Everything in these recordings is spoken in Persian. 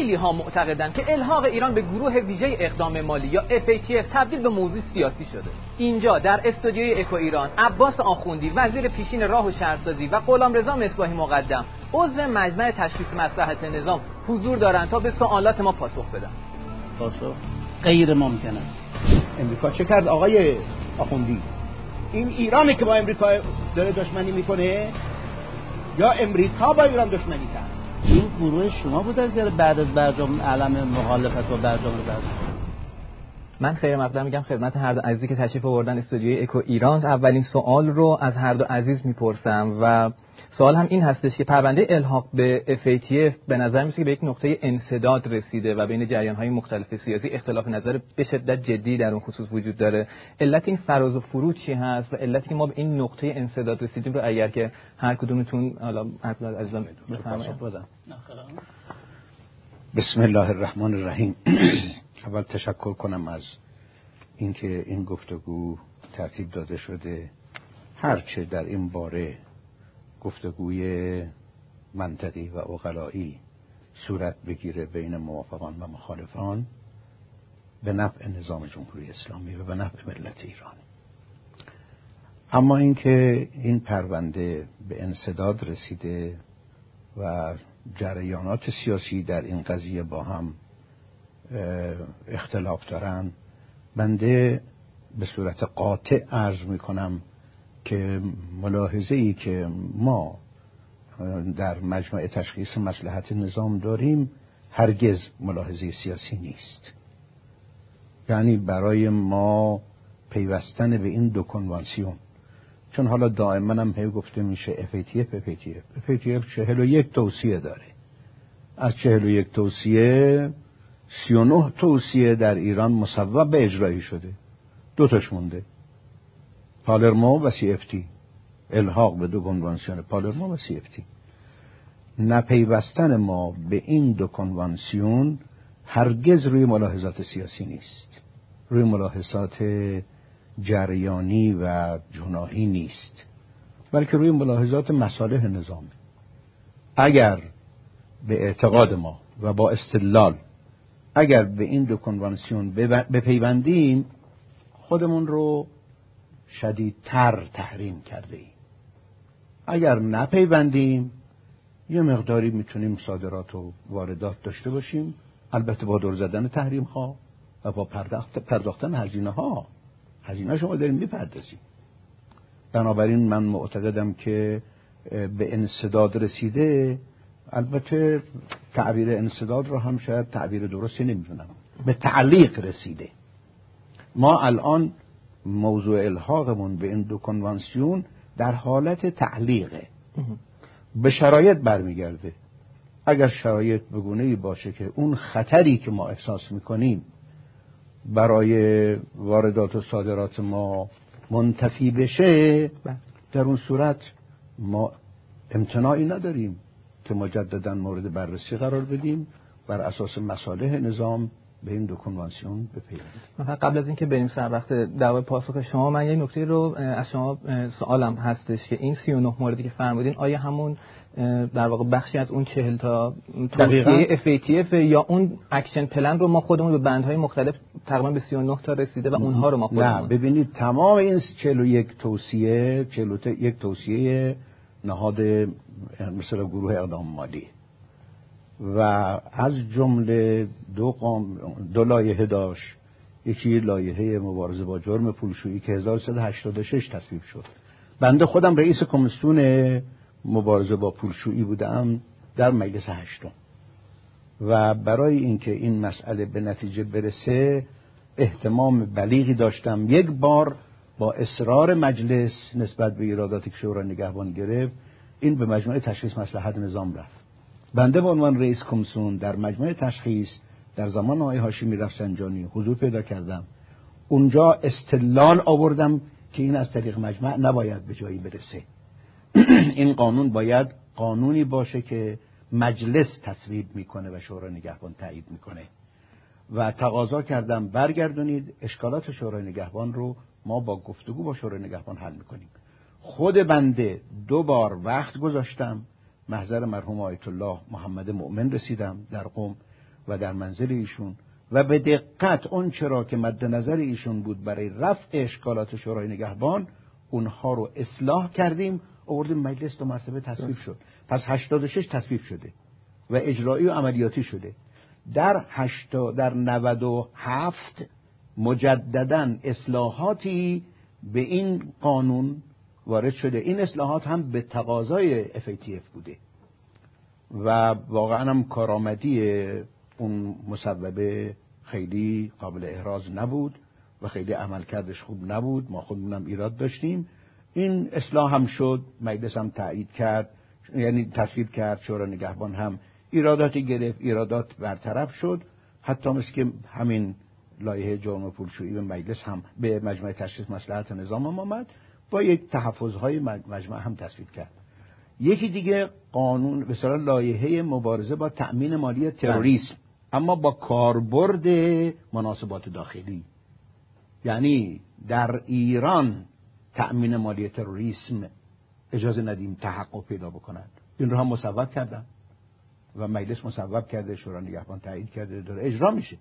خیلی ها معتقدند که الحاق ایران به گروه ویژه اقدام مالی یا FATF تبدیل به موضوع سیاسی شده. اینجا در استودیوی اکو ایران عباس آخوندی وزیر پیشین راه و شهرسازی و غلامرضا مصباحی مقدم عضو مجمع تشخیص مصلحت نظام حضور دارند تا به سوالات ما پاسخ بدن. پاسخ غیر ممکن است. امریکا چه کرد آقای آخوندی؟ این ایرانی که با امریکا داره دشمنی می‌کنه یا امریکا با ایران دشمنی کرد؟ این گروه شما بود از بعد از برجام علم مخالفت و برجام رو من خیر مقدم میگم خدمت هر دو عزیزی که تشریف آوردن استودیوی اکو ایران. اولین سوال رو از هر دو عزیز می‌پرسم و سوال هم این هستش که پرونده الحاق به FATF به نظر میسه که به یک نقطه انصداد رسیده و بین جریان های مختلف سیاسی اختلاف نظر به شدت جدی در اون خصوص وجود داره. علت این فراز و فرود چی هست و علتی که ما به این نقطه انصداد رسیدیم رو اگر که هر کدومتون حالا عزیزم بفرمایید. بسم الله الرحمن الرحیم. اول تشکر کنم از اینکه این گفتگو ترتیب داده شده. هرچه در این باره گفتگوی منطقی و اقلایی صورت بگیره بین موافقان و مخالفان به نفع نظام جمهوری اسلامی و به نفع ملت ایران. اما اینکه این پرونده به انصداد رسیده و جریانات سیاسی در این قضیه با هم اختلاف دارن. بنده به صورت قاطع عرض می کنم که ملاحظه ای که ما در مجمع تشخیص مسلحت نظام داریم هرگز ملاحظه سیاسی نیست. یعنی برای ما پیوستن به این دو کنوانسیون. چون حالا دائما هم هی گفته میشه FATF FATF FATF چهل و یک توصیه داره. از چهل و یک توصیه سی و نه توصیه در ایران مصوب به اجرایی شده. دو تاش مونده. پالرمو و سی افتی الحاق به دو کنوانسیون پالرمو و سی افتی نپیوستن ما به این دو کنوانسیون هرگز روی ملاحظات سیاسی نیست. روی ملاحظات جریانی و جناهی نیست. بلکه روی ملاحظات مصالح نظامی. اگر به اعتقاد ما و با استدلال اگر به این دو کنوانسیون بپیوندیم خودمون رو شدیدتر تحریم کرده ایم. اگر نپیوندیم یه مقداری می‌تونیم صادرات و واردات داشته باشیم البته با دور زدن تحریم ها و با پرداخت پرداختن هزینه ها هزینه شما داریم می‌پردازیم. بنابراین من معتقدم که به انصداد رسیده البته تعبیر انصداد رو هم شاید تعبیر درستی نمی‌دونم. به تعلیق رسیده. ما الان موضوع الحاقمون به این دو کنوانسیون در حالت تعلیقه به شرایط برمیگرده. اگر شرایط بگونه ای باشه که اون خطری که ما احساس می‌کنیم برای واردات و صادرات ما منتفی بشه بله. در اون صورت ما امتناعی نداریم. که مجددا مورد بررسی قرار بدیم بر اساس مصالح نظام به این دو کنوانسیون بپیوندیم. قبل از اینکه بریم سر وقت دعوای پاسخ شما من یه نکته رو از شما سوالم هستش که این 39 موردی که فرمودین آیا همون در واقع بخشی از اون چهل تا توصیه FATF یا اون action plan رو ما خودمون به بندهای مختلف تقریبا به 39 تا رسیده و اونها رو ما خودمون؟ نه ببینید تمام این 41 توصیه 41 توصیه نهاد مثل گروه اقدام مالی. و از جمله دو, قام دو لایحه داشت. یکی لایحه مبارزه با جرم پولشویی که 1386 تصویب شد. بنده خودم رئیس کمیسیون مبارزه با پولشویی بودم در مجلس هشتم. و برای اینکه این مسئله به نتیجه برسه احتمام بلیغی داشتم. یک بار با اصرار مجلس نسبت به ایراداتی که شورا نگهبان گرفت این به مجموعه تشخیص مسلحت نظام رفت. بنده به عنوان رئیس کمیسیون در مجموعه تشخیص در زمان آقای هاشمی رفسنجانی حضور پیدا کردم. اونجا استدلال آوردم که این از طریق مجمع نباید به جایی برسه. این قانون باید قانونی باشه که مجلس تصویب می‌کنه و شورای نگهبان تایید می‌کنه. و تقاضا کردم برگردونید اشکالات شورای نگهبان رو ما با گفتگو با شورای نگهبان حل می‌کنیم. خود بنده دو بار وقت گذاشتم. محضر مرحوم آیت الله محمد مؤمن رسیدم در قوم و در منزل ایشون و به دقت اون چرا که مد نظر ایشون بود برای رفع اشکالات شورای نگهبان اونها رو اصلاح کردیم آوردیم مجلس دو مرتبه تصویب شد. پس 86 تصویب شده و اجرایی و عملیاتی شده. در 8 در 97 مجددا اصلاحاتی به این قانون وارد شده. این اصلاحات هم به تقاضای FATF بوده. و واقعا هم کارآمدی اون مصوبه خیلی قابل احراز نبود و خیلی عملکردش خوب نبود. ما خودمونم ایراد داشتیم. این اصلاح هم شد مجلس هم تایید کرد یعنی تصویب کرد شورا نگهبان هم ایراداتی گرفت ایرادات برطرف شد. حتی مثل که همین لایحه جرم پولشویی به مجلس هم به مجمع تشخیص مصلحت نظام هم آمد. با یک تحفظهای مجمع هم تصویب کرد. یکی دیگه قانون به صلاح لایحه مبارزه با تأمین مالی تروریسم اما با کاربرد مناسبات داخلی. یعنی در ایران تأمین مالی تروریسم اجازه ندیم تحقق پیدا بکنند این رو هم مصوب کردن و مجلس مصوب کرده شورا نگهبان تایید کرده داره اجرا میشه.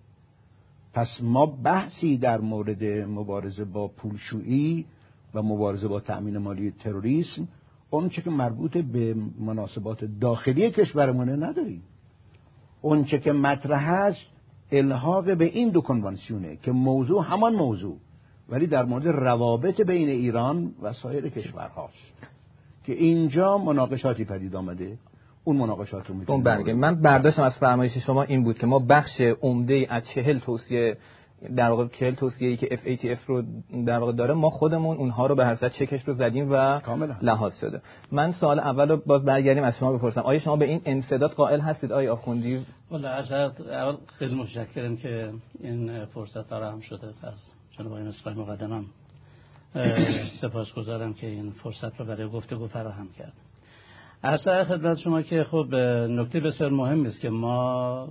پس ما بحثی در مورد مبارزه با پولشویی و مبارزه با تأمین مالی تروریسم اونچه که مربوط به مناسبات داخلی کشورمونه نداریم. اونچه که مطرح هست الحاق به این دو کنوانسیونه که موضوع همان موضوع ولی در مورد روابط بین ایران و سایر کشورهاست. که اینجا مناقشاتی پدید آمده. اون مناقشات رو می‌تونیم برگه. من برداشتم از فرمایش شما این بود که ما بخش عمده از چهل توصیه در واقع چهل توصیه‌ای که FATF رو در واقع داره ما خودمون اونها رو به هر صورت چکش رو زدیم و کاملا. لحاظ شده. من سوال اول رو باز برگردیم از شما بپرسم. آیا شما به این انسداد قائل هستید؟ آیا آخوندی؟ والا اول خیلی متشکرم که این فرصت فراهم شده. از جناب آقای نسخه مقدمم سپاسگزارم که این فرصت رو برای گفتگو فراهم کرد. عرض خدمت شما که خب نکته بسیار مهم است که ما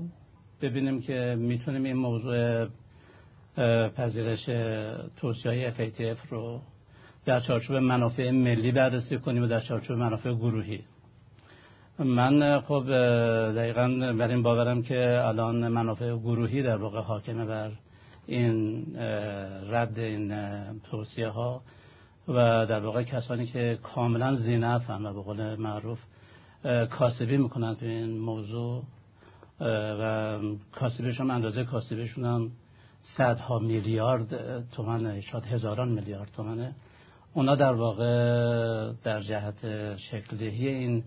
ببینیم که می‌تونیم این موضوع پذیرش توصیه های FATF رو در چارچوب منافع ملی بررسی کنیم و در چارچوب منافع گروهی. من خب دقیقا بر این باورم که الان منافع گروهی در واقع حاکمه بر این رد این توصیه ها و در واقع کسانی که کاملا زینف هم و به قول معروف کاسبی می‌کنن تو این موضوع. و کاسبیشون اندازه کاسبیشون هم صدها میلیارد تومن شاید هزاران میلیارد تومنه. اونا در واقع در جهت شکلدهی این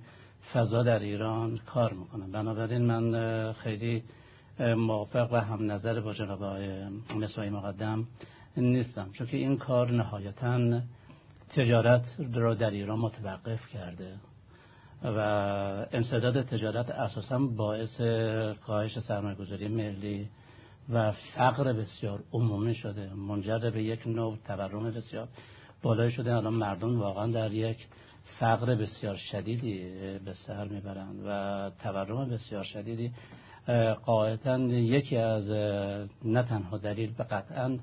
فضا در ایران کار می‌کنن. بنابراین من خیلی موافق و هم نظر با جناب آقای مقدم نیستم. چون که این کار نهایتا تجارت را در ایران متوقف کرده و انصداد تجارت اساسا باعث کاهش سرمایه‌گذاری ملی و فقر بسیار عمومی شده منجر به یک نوع تورم بسیار بالای شده. الان مردم واقعا در یک فقر بسیار شدیدی به سر می‌برند و تورم بسیار شدیدی قاعدتا یکی از نه تنها دلیل به قطعا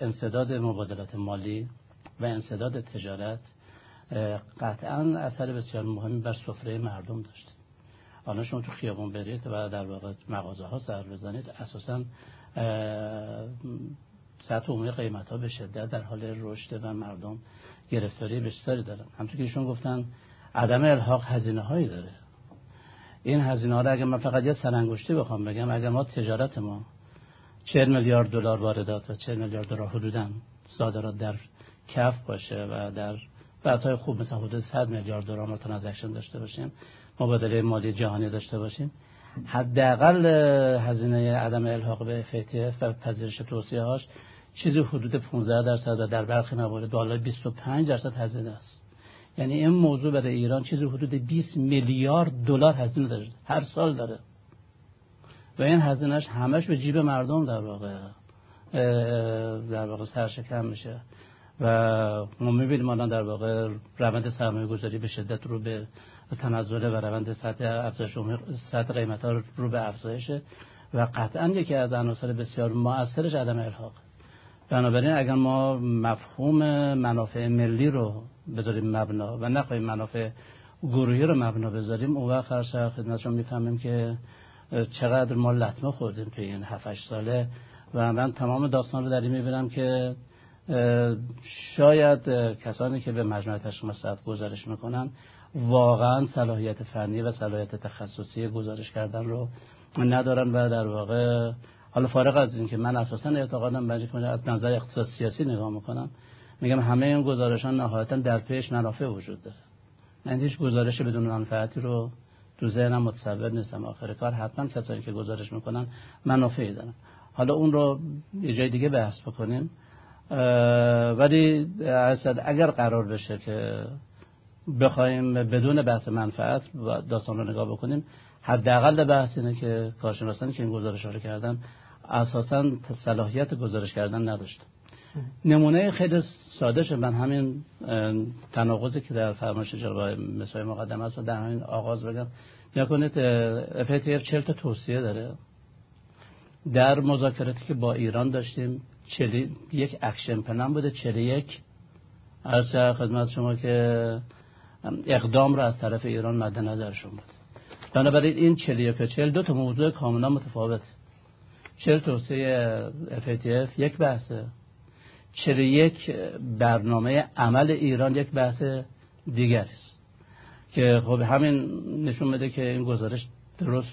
انصداد مبادلات مالی و انصداد تجارت قطعا اثر بسیار مهمی بر سفره مردم داشته حالا شما تو خیابون برید و در واقع مغازه ها سر بزنید اساسا سطح عمومی قیمت ها به شدت در حال رشد و مردم گرفتاری بسیاری دارن. همونطور که ایشون گفتن عدم الحاق هزینه هایی داره. این هزینه ها رو اگر من فقط یه سرانگشتی بخوام بگم اگر ما تجارت ما 40 میلیارد دلار واردات و 40 میلیارد دلار حدودا صادرات در کف باشه و در بعدهای خوب مثلا حدود 100 میلیارد دلار ما ترانزکشن داشته باشیم مبادله مالی جهانی داشته باشیم. حداقل هزینه عدم الحاق به FATF و پذیرش توصیه هاش چیزی حدود 15 درصد و در برخی موارد بالای 25 درصد هزینه است. یعنی این موضوع برای ایران چیزی حدود 20 میلیارد دلار هزینه داره. هر سال داره. و این هزینهش همش به جیب مردم در واقع در واقع سرشکم میشه. و ما می‌بینیم الان در واقع روند سرمایه گذاری به شدت رو به تنزل و روند سطح افزایش سطح قیمت ها رو به افزایشه و قطعا یکی از عناصر بسیار مؤثرش عدم الحاق. بنابراین اگر ما مفهوم منافع ملی رو بذاریم مبنا و نخواهیم منافع گروهی رو مبنا بذاریم اون وقت خدمت شما می‌فهمیم که چقدر ما لطمه خوردیم توی این 7 ساله و من تمام داستان رو در این می‌بینم که شاید کسانی که به مجمع تشخیص مسئلت گزارش می‌کنن واقعا صلاحیت فنی و صلاحیت تخصصی گزارش کردن رو ندارن و در واقع حالا فارغ از اینکه من اساسا اعتقادم که از نظر اقتصاد سیاسی نگاه می‌کنم میگم همه این گزارش ها نهایتا در پیش منافع وجود داره. من هیچ گزارش بدون منفعتی رو تو ذهنم متصور نیستم. آخر کار حتما کسانی که گزارش می‌کنن منافعی دارن. حالا اون رو یه جای دیگه بحث بکنیم. ولی اگر قرار بشه که بخوایم بدون بحث منفعت داستان رو نگاه بکنیم حداقل بحث اینه که کارشناسانی که این گزارش رو کردن اساسا صلاحیت گزارش کردن نداشت. نمونه خیلی ساده من همین تناقضی که در فرمایش جناب مصباحی مقدم است و در همین آغاز بگم. یا کنید FATF 40 تا توصیه داره. در مذاکراتی که با ایران داشتیم چلی یک action plan بوده 41 از خدمت شما که اقدام را از طرف ایران مد نظرشون بود. بنابراین این 41 و 40 دو تا موضوع کاملا متفاوت. 40 توصیه FATF یک بحثه. 41 برنامه عمل ایران یک بحث دیگر است. که خب همین نشون میده که این گزارش درست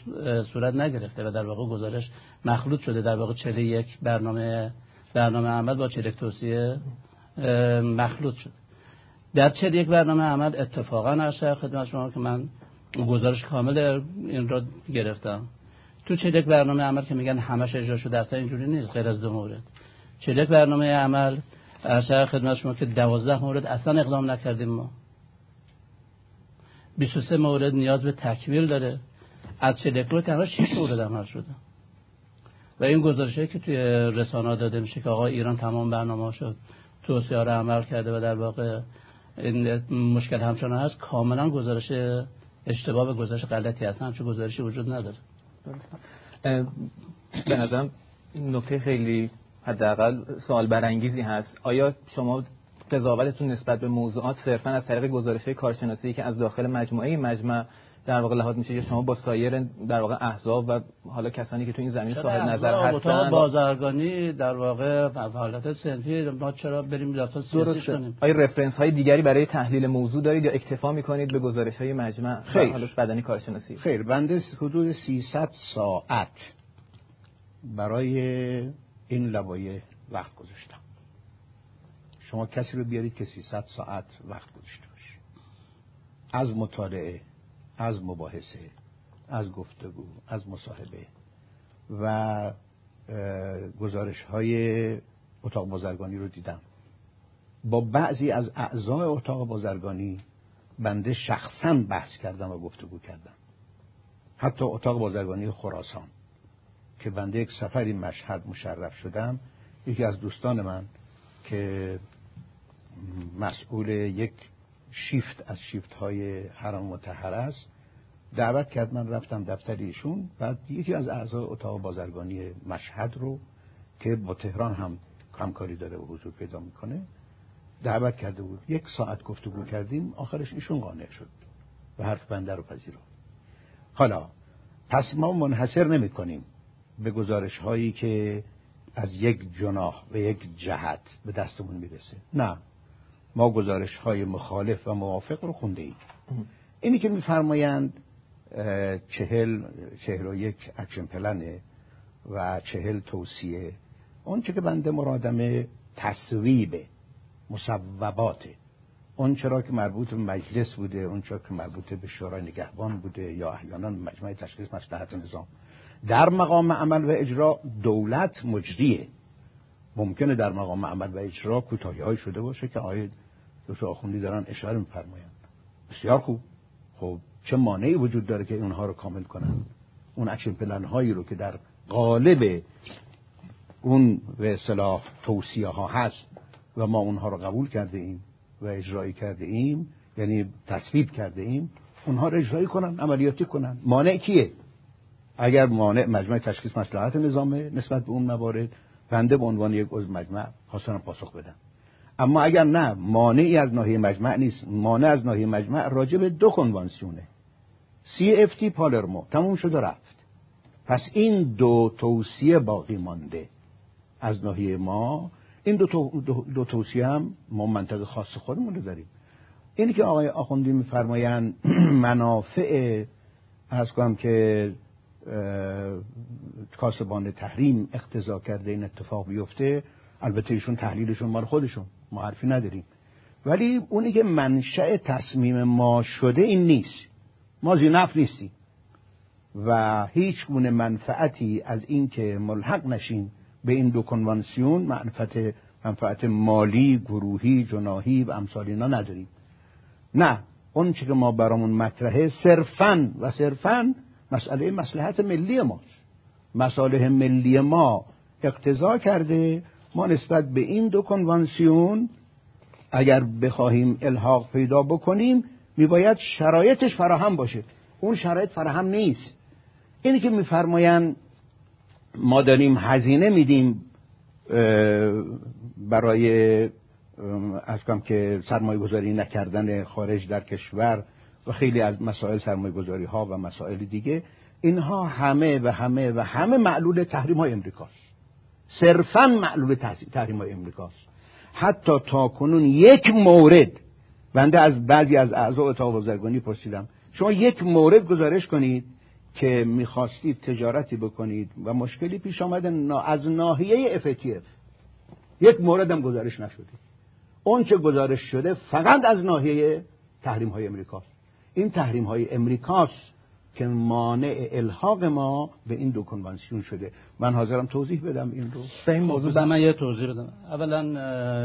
صورت نگرفته و در واقع گزارش مخلوط شده در واقع 41 برنامه برنامه عمل با 41 توصیه؟ مخلوط شده در 41 برنامه عمل اتفاقا عرض خدمت شما که من گزارش کامل این را گرفتم. تو 41 برنامه عمل که میگن همش اجرا شده اصلا اینجوری نیست غیر از دو مورد. 41 برنامه عمل عرض خدمت شما که 12 مورد اصلا اقدام نکردیم ما. 23 مورد نیاز به تکمیل داره. از 41 رو تنها 6 مورد عمل شده. و این گزارشی که توی رسانه داده میشه که آقا ایران تمام برنامه شد توصیه رو عمل کرده و در واقع این مشکل همچنان هست کاملا گزارش اشتباه و گزارش غلطی هست. همچون گزارشی وجود نداره. به نظرم نکته خیلی حداقل سوال برانگیزی هست. آیا شما قضاوتتون نسبت به موضوعات صرفا از طریق گزارش کارشناسی که از داخل مجموعه مجمع در واقع لحاظ میشه یا شما با سایر در واقع احزاب و حالا کسانی که تو این زمین صاحب نظر هستن. بازرگانی در واقع حالت سنفی ما چرا بریم داتا سیاسی کنیم؟ آیا رفرنس های دیگری برای تحلیل موضوع دارید یا اکتفا می‌کنید به گزارش های مجمع خیر. حالا بدنی کارشناسی. خیر. بنده حدود 300 ساعت برای این لوایح وقت گذاشتم. شما کسی رو بیارید که 300 ساعت وقت گذاشته باشه. از مطالعه از مباحثه از گفتگو از مصاحبه و گزارش های اتاق بازرگانی رو دیدم. با بعضی از اعضای اتاق بازرگانی بنده شخصا بحث کردم و گفتگو کردم. حتی اتاق بازرگانی خراسان که بنده یک سفری مشهد مشرف شدم. یکی از دوستان من که مسئول یک شیفت از شیفت های حرام متحر است. دعوت کرد من رفتم دفتر ایشون. بعد یکی از اعضای اتاق بازرگانی مشهد رو که با تهران هم همکاری داره و حضور پیدا می‌کنه دعوت کرده بود. یک ساعت گفتگو کردیم آخرش ایشون قانع شد و حرف بنده رو پذیرو حالا پس ما منحصر نمی کنیم به گزارش هایی که از یک جناح و یک جهت به دستمون می‌رسه. نه. ما گزارش های مخالف و موافق رو خونده ایم اینی که میفرمایند چهل چهل و یک action plan ه و چهل توصیه اون که بنده مرادم تصویب مصوباته اونچه را که مربوط به مجلس بوده اونچه را که مربوط به شورای نگهبان بوده یا احیانا مجمع تشخیص مصلحت نظام. در مقام عمل و اجرا دولت مجریه. ممکنه در مقام عمل و اجرا کوتاهی شده باشه که آقای دکتر آخوندی دارن اشاره میفرمایند. بسیار خوب. خب چه مانعی وجود داره که اونها رو کامل کنن؟ اون action plan هایی رو که در قالب اون به اصطلاح توصیه ها هست و ما اونها رو قبول کرده ایم و اجرایی کرده ایم یعنی تصویب کرده ایم اونها رو اجرایی کنن عملیاتی کنن. مانع کیه؟ اگر مانع مجمع تشخیص مصلحت نظامه نسبت به اون موارد بنده به عنوان یک عضو مجمع خواستم پاسخ بدم اما اگر نه مانعی از ناحیه مجمع نیست. مانع از ناحیه مجمع راجع به دو کنوانسیونه سی اف تی پالرمو. تموم شد و رفت. پس این دو توصیه باقی مانده. از ناحیه ما این دو, دو, دو توصیه هم ما منطقه خاص خودمون رو داریم. اینی که آقای آخوندی میفرمایند منافع از کنم که کاسبان تحریم اقتضا کرده این اتفاق بیفته البته ایشون تحلیلشون مال خودشون. ما حرفی نداریم. ولی اونی که منشأ تصمیم ما شده این نیست. ما زینف نیستیم. و هیچ گونه منفعتی از این که ملحق نشیم به این دو کنوانسیون منفعت منفعت مالی گروهی جناهی و امثال اینا نداریم. نه اون که ما برامون مطرحه صرفا و صرفا مسئله مسلحت ملی ماست. مصالح ملی ما اقتضا کرده ما نسبت به این دو کنوانسیون اگر بخواهیم الحاق پیدا بکنیم میباید شرایطش فراهم باشه. اون شرایط فراهم نیست. اینی که میفرمایند ما داریم هزینه میدیم برای از که سرمایه گذاری نکردن خارج در کشور و خیلی از مسائل سرمایه گذاری ها و مسائل دیگه اینها همه و همه و همه معلول تحریم های امریکاست. صرفا معلول تحریم های امریکاست. حتی تا کنون یک مورد بنده از بعضی از اعضا اتاق بازرگانی پرسیدم شما یک مورد گزارش کنید که می‌خواستید تجارتی بکنید و مشکلی پیش آمده از ناحیه FATF یک مورد هم گزارش نشده. اون که گزارش شده فقط از ناحیه تحریم های امریکاست. این تحریم های امریکاست که مانع الحاق ما به این دو کنوانسیون شده. من حاضرم توضیح بدم این رو. به این موضوع خب، من یه توضیح بدم اولا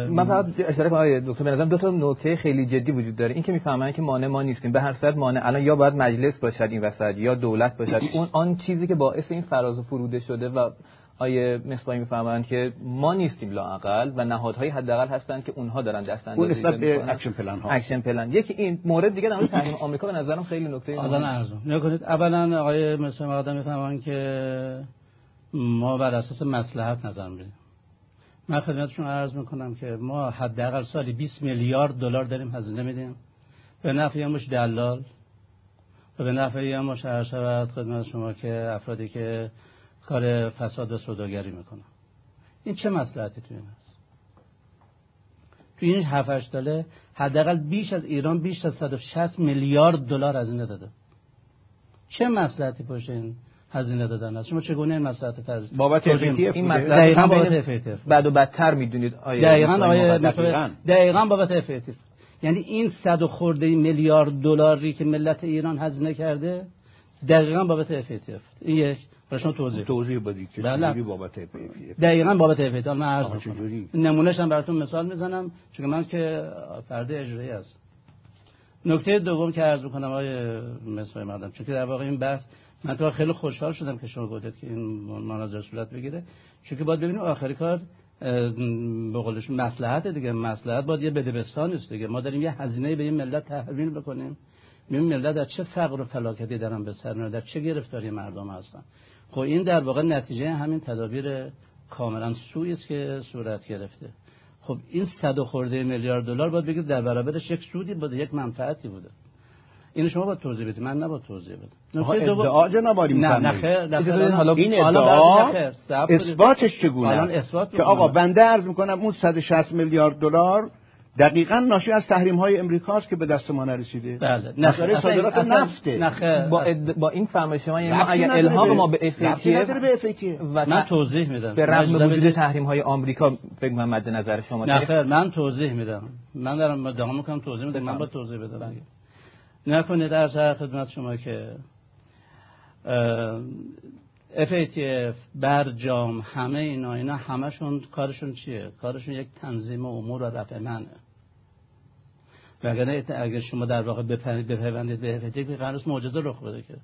من فقط اشاره کنم دکتر به نظرم دو تا نکته خیلی جدی وجود داره. این که می‌فهمن که مانع ما نیستیم. به هر صورت مانع الان یا باید مجلس باشد این وسط یا دولت باشد. اون آن چیزی که باعث این فراز و فروده شده و آیه مصباحی می‌فهمند که ما نیستیم لاقل و نهادهای حداقل هستند که اونها دارن دست اندازی نسبت به اکشن پلن ها. اکشن پلن یکی این مورد دیگه در مورد تحریم آمریکا به نظرم خیلی نکته الان ارزم نکنید اولا آقای مصباحی مقدم می‌فهمن که ما بر اساس مصلحت نظر میدیم من خدمتشون عرض می‌کنم که ما حداقل سالی 20 میلیارد دلار داریم هزینه میدیم. به نفع مش دلال و به نفع مش هر شود خدمت شما که افرادی که کار فساد و سوداگری می‌کنن این چه مسئلهاتی توی این هست؟ توی این 7 ساله حداقل بیش از ایران بیش از 160 میلیارد دلار هزینه داده. چه مسئلهاتی پشت این هزینه دادن است شما چگونه این مسئله تر بابت این مسئله دقیقاً بابت بعد و بدتر می‌دونید آیا دقیقاً آیا دقیقاً. دقیقاً بابت افیتیف یعنی این صد خورده میلیارد دلاری که ملت ایران هزینه کرده دقیقاً بابت افیتیف این یک. برای توضیح. توضیح بدید که بله. بابت دقیقاً بابت افیت من عرض می‌کنم. نمونهش هم براتون مثال می‌زنم چون من که فرد اجرایی هست نکته دوم که عرض می‌کنم آقای مصری مردم چون که در واقع این بحث من تو خیلی خوشحال شدم که شما گفتید که این مناظره صورت بگیره. چون که باید ببینیم آخری کار به قولش مصلحت دیگه. مصلحت باید یه بدبستان است دیگه. ما داریم یه هزینه به این ملت تحویل بکنیم. این ملت در چه فقر و فلاکتی دارن به سر در چه گرفتاری مردم هستن؟ خب این در واقع نتیجه همین تدابیر کاملا سوی است که صورت گرفته. خب این صد خورده میلیارد دلار باید بگید در برابرش یک سودی بوده یک منفعتی بوده. اینو شما باید توضیح بدید من نباید توضیح بدم. ادعا جناب عالی نه نخیر حالا این ادعا اثباتش چگونه است؟ که آقا بنده عرض می‌کنم اون 160 میلیارد دلار دقیقا ناشی از تحریم های امریکاست که به دست ما نرسیده. بله. صادرات نفته با, با این فهم شما یعنی ما اگر الحاق ما به FATF و من توضیح میدم. به رغم وجود تحریم های آمریکا فکر من مد نظر شما نه من توضیح میدم. من دارم ادعا می‌کنم توضیح میدم. من با توضیح بدم. بله. نکنید در خدمت شما که FATF برجام همه اینا اینا همشون کارشون چیه؟ کارشون یک تنظیم امور و رفع منه. وگرنه اگر شما در واقع بپیوندید به که قرار معجزه رخ بده که.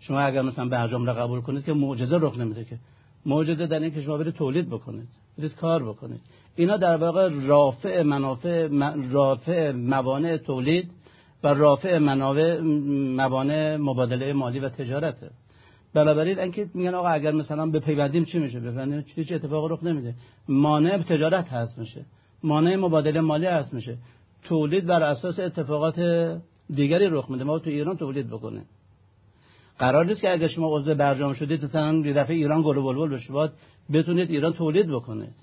شما اگر مثلا برجام را قبول کنید که معجزه رخ نمیده که. معجزه در این که شما برید تولید بکنید برید کار بکنید. اینا در واقع رافع منافع رافع موانع تولید و رافع منابع موانع مبادله مالی و تجارته. بنابراین اینکه میگن آقا اگر مثلا به پیوندیم چی میشه؟ بپیوندیم هیچ اتفاق رخ نمیده. مانع تجارت هست میشه. مانع مبادله مالی هست میشه. تولید بر اساس اتفاقات دیگری رخ میده. ما تو ایران تولید بکنه. قرار نیست که اگر شما عضو برجام شدید مثلا یه دفعه ایران گل و بلبل بشه باید بتونید ایران تولید بکنید.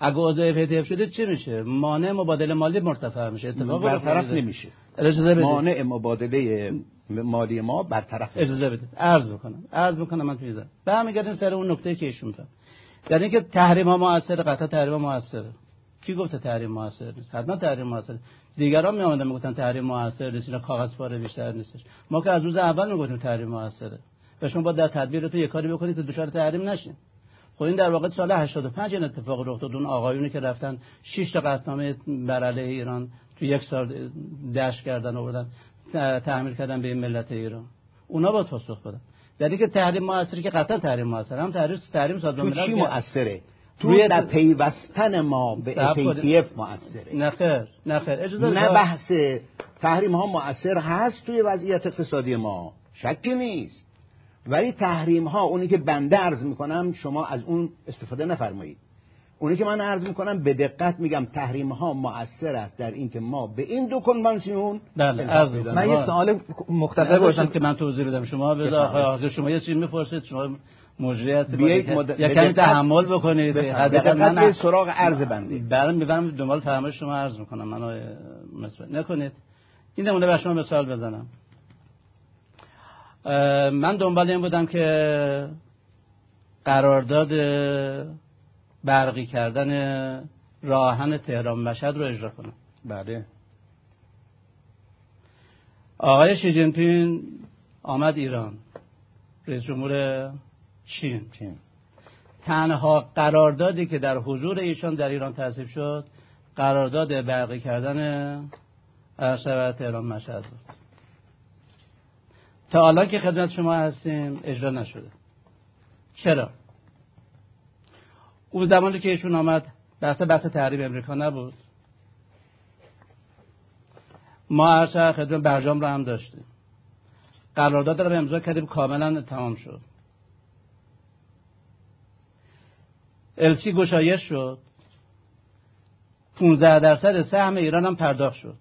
اگه عضو FATF شدید چی میشه؟ مانع مبادله مالی مرتفع میشه. اتفاق برطرف نمیشه. مانع مبادله مالی ما برطرف اجازه بدید. عرض بکنم. عرض بکنم من توی برمیگردیم سر اون نکته که ایشون فرمود در اینکه تحریم ها موثر قطعا تحریم ها موثره کی گفته تحریم موثر نیست حتما تحریم موثر دیگران می آمدن می‌گفتن تحریم موثر نیست اینا کاغذ پاره بیشتر نیستش. ما که از روز اول می‌گفتیم تحریم موثره و شما باید در تدبیر تو یه کاری بکنید که دچار تحریم نشین. خب این در واقع سال 85 این اتفاق رخ داد. اون آقایونی که رفتن 6 تا قطعنامه بر علیه ایران تو یک سال دش کردن آوردن تعمیر کردن به ملت ایران. اونا با پاسخ بدن در که تحریم موثری که قطعا تحریم موثر هم تحریم تحریم سازمان ملل چی موثره تو در پیوستن ما به APTF موثره نه خیر نه خیر. اجازه نه بحث تحریم ها موثر هست توی وضعیت اقتصادی ما شکی نیست. ولی تحریم ها اونی که بنده عرض می‌کنم شما از اون استفاده نفرمایید. اونی که من عرض می‌کنم به دقت میگم تحریم ها مؤثر است در اینکه ما به این دو کنوانسیون بله من یه سوال مختصر باشم که من توضیح بدم. شما به شما یه چیزی می‌پرسید شما مجریت بیایید مد... یه کمی تحمل بکنید حداقل من سراغ عرض بنده برام می‌برم دنبال فرمایش شما عرض می‌کنم. منو مثلا نکنید. این نمونه به شما مثال بزنم. من دنبال این بودم که قرارداد برقی کردن راهن تهران مشهد رو اجرا کنم. بله. آقای شی آمد ایران. رئیس جمهور چین. چین. تنها قراردادی که در حضور ایشان در ایران تصویب شد قرارداد برقی کردن ارشد تهران مشهد بود. تا الان که خدمت شما هستیم اجرا نشده. چرا؟ اون زمانی که ایشون آمد بحث بحث تحریم امریکا نبود. ما هر خدمت برجام رو هم داشتیم. قرارداد رو امضا کردیم کاملا تمام شد. السی گشایش شد. 15 درصد سهم ایران هم پرداخت شد.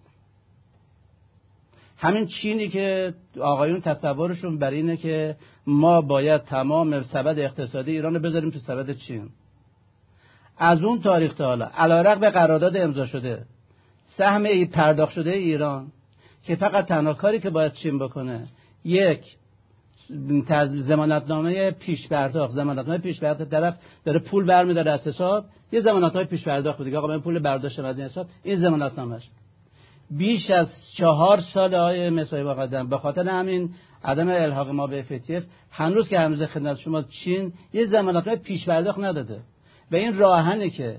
همین چینی که آقایون تصورشون بر اینه که ما باید تمام سبد اقتصادی ایران رو بذاریم تو سبد چین. از اون تاریخ تا حالا علیرغم به قرارداد امضا شده سهم ای پرداخت شده ایران که فقط تنها کاری که باید چین بکنه یک زمانتنامه پیش پرداخت زمانتنامه پیش پرداخت طرف داره پول برمیداره از حساب. یه زمانتنامه پیش پرداخت دیگه آقا من پول برداشتم از این حساب. این زمانتنامهش. بیش از چهار سال های مسایی قدم به خاطر همین عدم الحاق ما به FATF هنوز که هنوز خدمت شما چین یه زمانتنامه پیش پرداخت نداده. و این راهنه که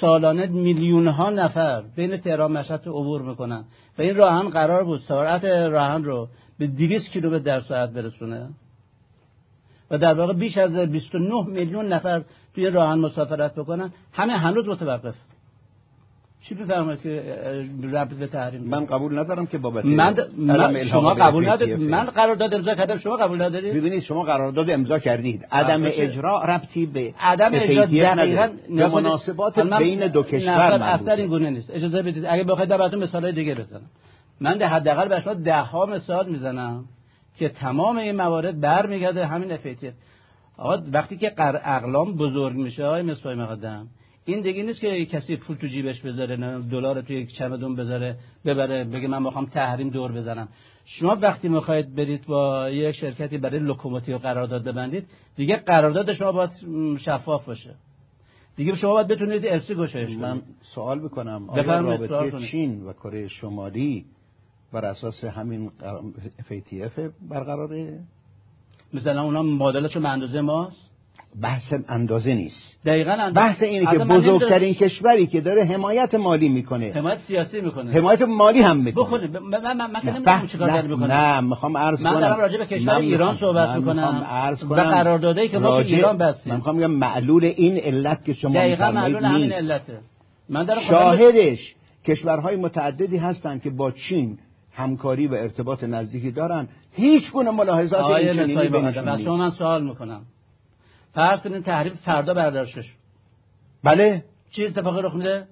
سالانه میلیون ها نفر بین تهران مشهد عبور می‌کنن. و این راهن قرار بود. سرعت راهن رو به 200 کیلومتر در ساعت برسونه؟ و در واقع بیش از 29 میلیون نفر توی راهن مسافرت بکنن. همه هنوز متوقف. چی بفرمایید که ربط به تحریم من قبول ندارم که بابت من, من شما قبول ندارید؟ من قرارداد امضا کردم. شما قبول ندارید؟ ببینید شما قرارداد امضا کردید. عدم اجرا ربطی به عدم اجرا دقیقاً به مناسبات بین دو کشور اصلا این گونه نیست. اجازه بدید. اگه بخواید براتون مثالای دیگه بزنم. من ده حداقل به شما ده ها مثال می‌زنم که تمام این موارد برمیگرده همین افیتی آقا وقتی که اقلام بزرگ میشه آقای مصباحی مقدم این دیگه نیست که کسی پول تو جیبش بذاره دلار تو یک چمدون بذاره ببره بگه من می‌خوام تحریم دور بزنم. شما وقتی می‌خواید برید با یک شرکتی برای لوکوموتیو قرارداد ببندید دیگه قرارداد شما باید شفاف باشه. دیگه شما باید بتونید LC گشایش من سوال بکنم آیا رابطه چین و کره شمالی بر اساس همین FATF برقراره. مثلا اونا مدلشون به اندازه ماست؟ بحث اندازه نیست. دقیقا اندازه بحث اینه که بزرگترین کشوری که داره حمایت مالی می‌کنه. حمایت سیاسی می‌کنه. حمایت مالی هم می‌کنه. بکنه. من من من نمی‌دونم چیکار داره می‌کنه. نه می‌خوام عرض کنم. من دارم راجع به کشور ایران صحبت می‌کنم. عرض کنم. و قراردادی که با ایران بستیم. من می‌خوام بگم معلول این علت که شما دقیقاً معلول همین علته. من دارم شاهدش کشورهای متعددی هستند که با چین همکاری و ارتباط نزدیکی دارن. هیچ گونه ملاحظات این چنینی بینشون نیست. شما من سوال می‌کنم. فرض کنید تحریم فردا برداشته شد بله. چی اتفاقی رخ میده؟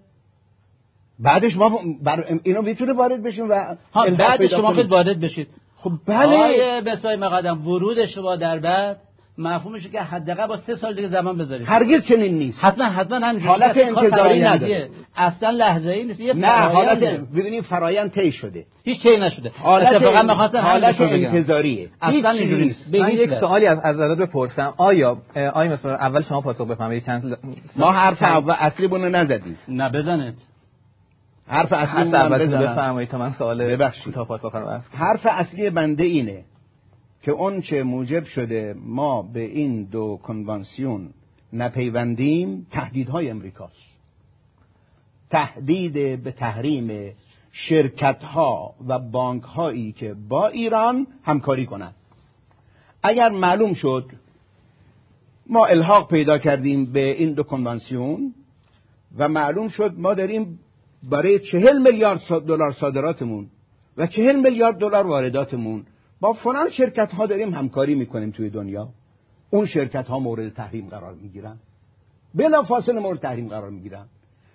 بعدش ما بر... اینو می‌تونه وارد بشیم و بعد شما خود وارد بشید. خب بله. به مقدم ورود شما در بعد. مفهومش که حداقل با سه سال دیگه زمان بذارید هرگز چنین نیست. حتما حتما هم حالت انتظاری نداره. اصلا لحظه ای نیست نه حالت ببینید فرایند طی شده. هیچ طی نشده. حالت اتفاقا می‌خواستم حالت انتظاریه. اصلا اینجوری نیست. من یک سوالی از از بپرسم. آیا آیا مثلا اول شما پاسخ بفهمید چند ما حرف اول اصلی بونو نزدیم. نه بزنید. حرف اصلی من بفرمایید تا من سوال تا پاسخ حرف اصلی بنده اینه. که اون چه موجب شده ما به این دو کنوانسیون نپیوندیم تهدیدهای امریکاست. تهدید به تحریم شرکت ها و بانک هایی که با ایران همکاری کنند. اگر معلوم شد ما الحاق پیدا کردیم به این دو کنوانسیون و معلوم شد ما داریم برای چهل میلیارد دلار صادراتمون و چهل میلیارد دلار وارداتمون با فلان شرکت ها داریم همکاری می‌کنیم توی دنیا. اون شرکت ها مورد تحریم قرار می‌گیرن. بلا فاصله مورد تحریم قرار می‌گیرن.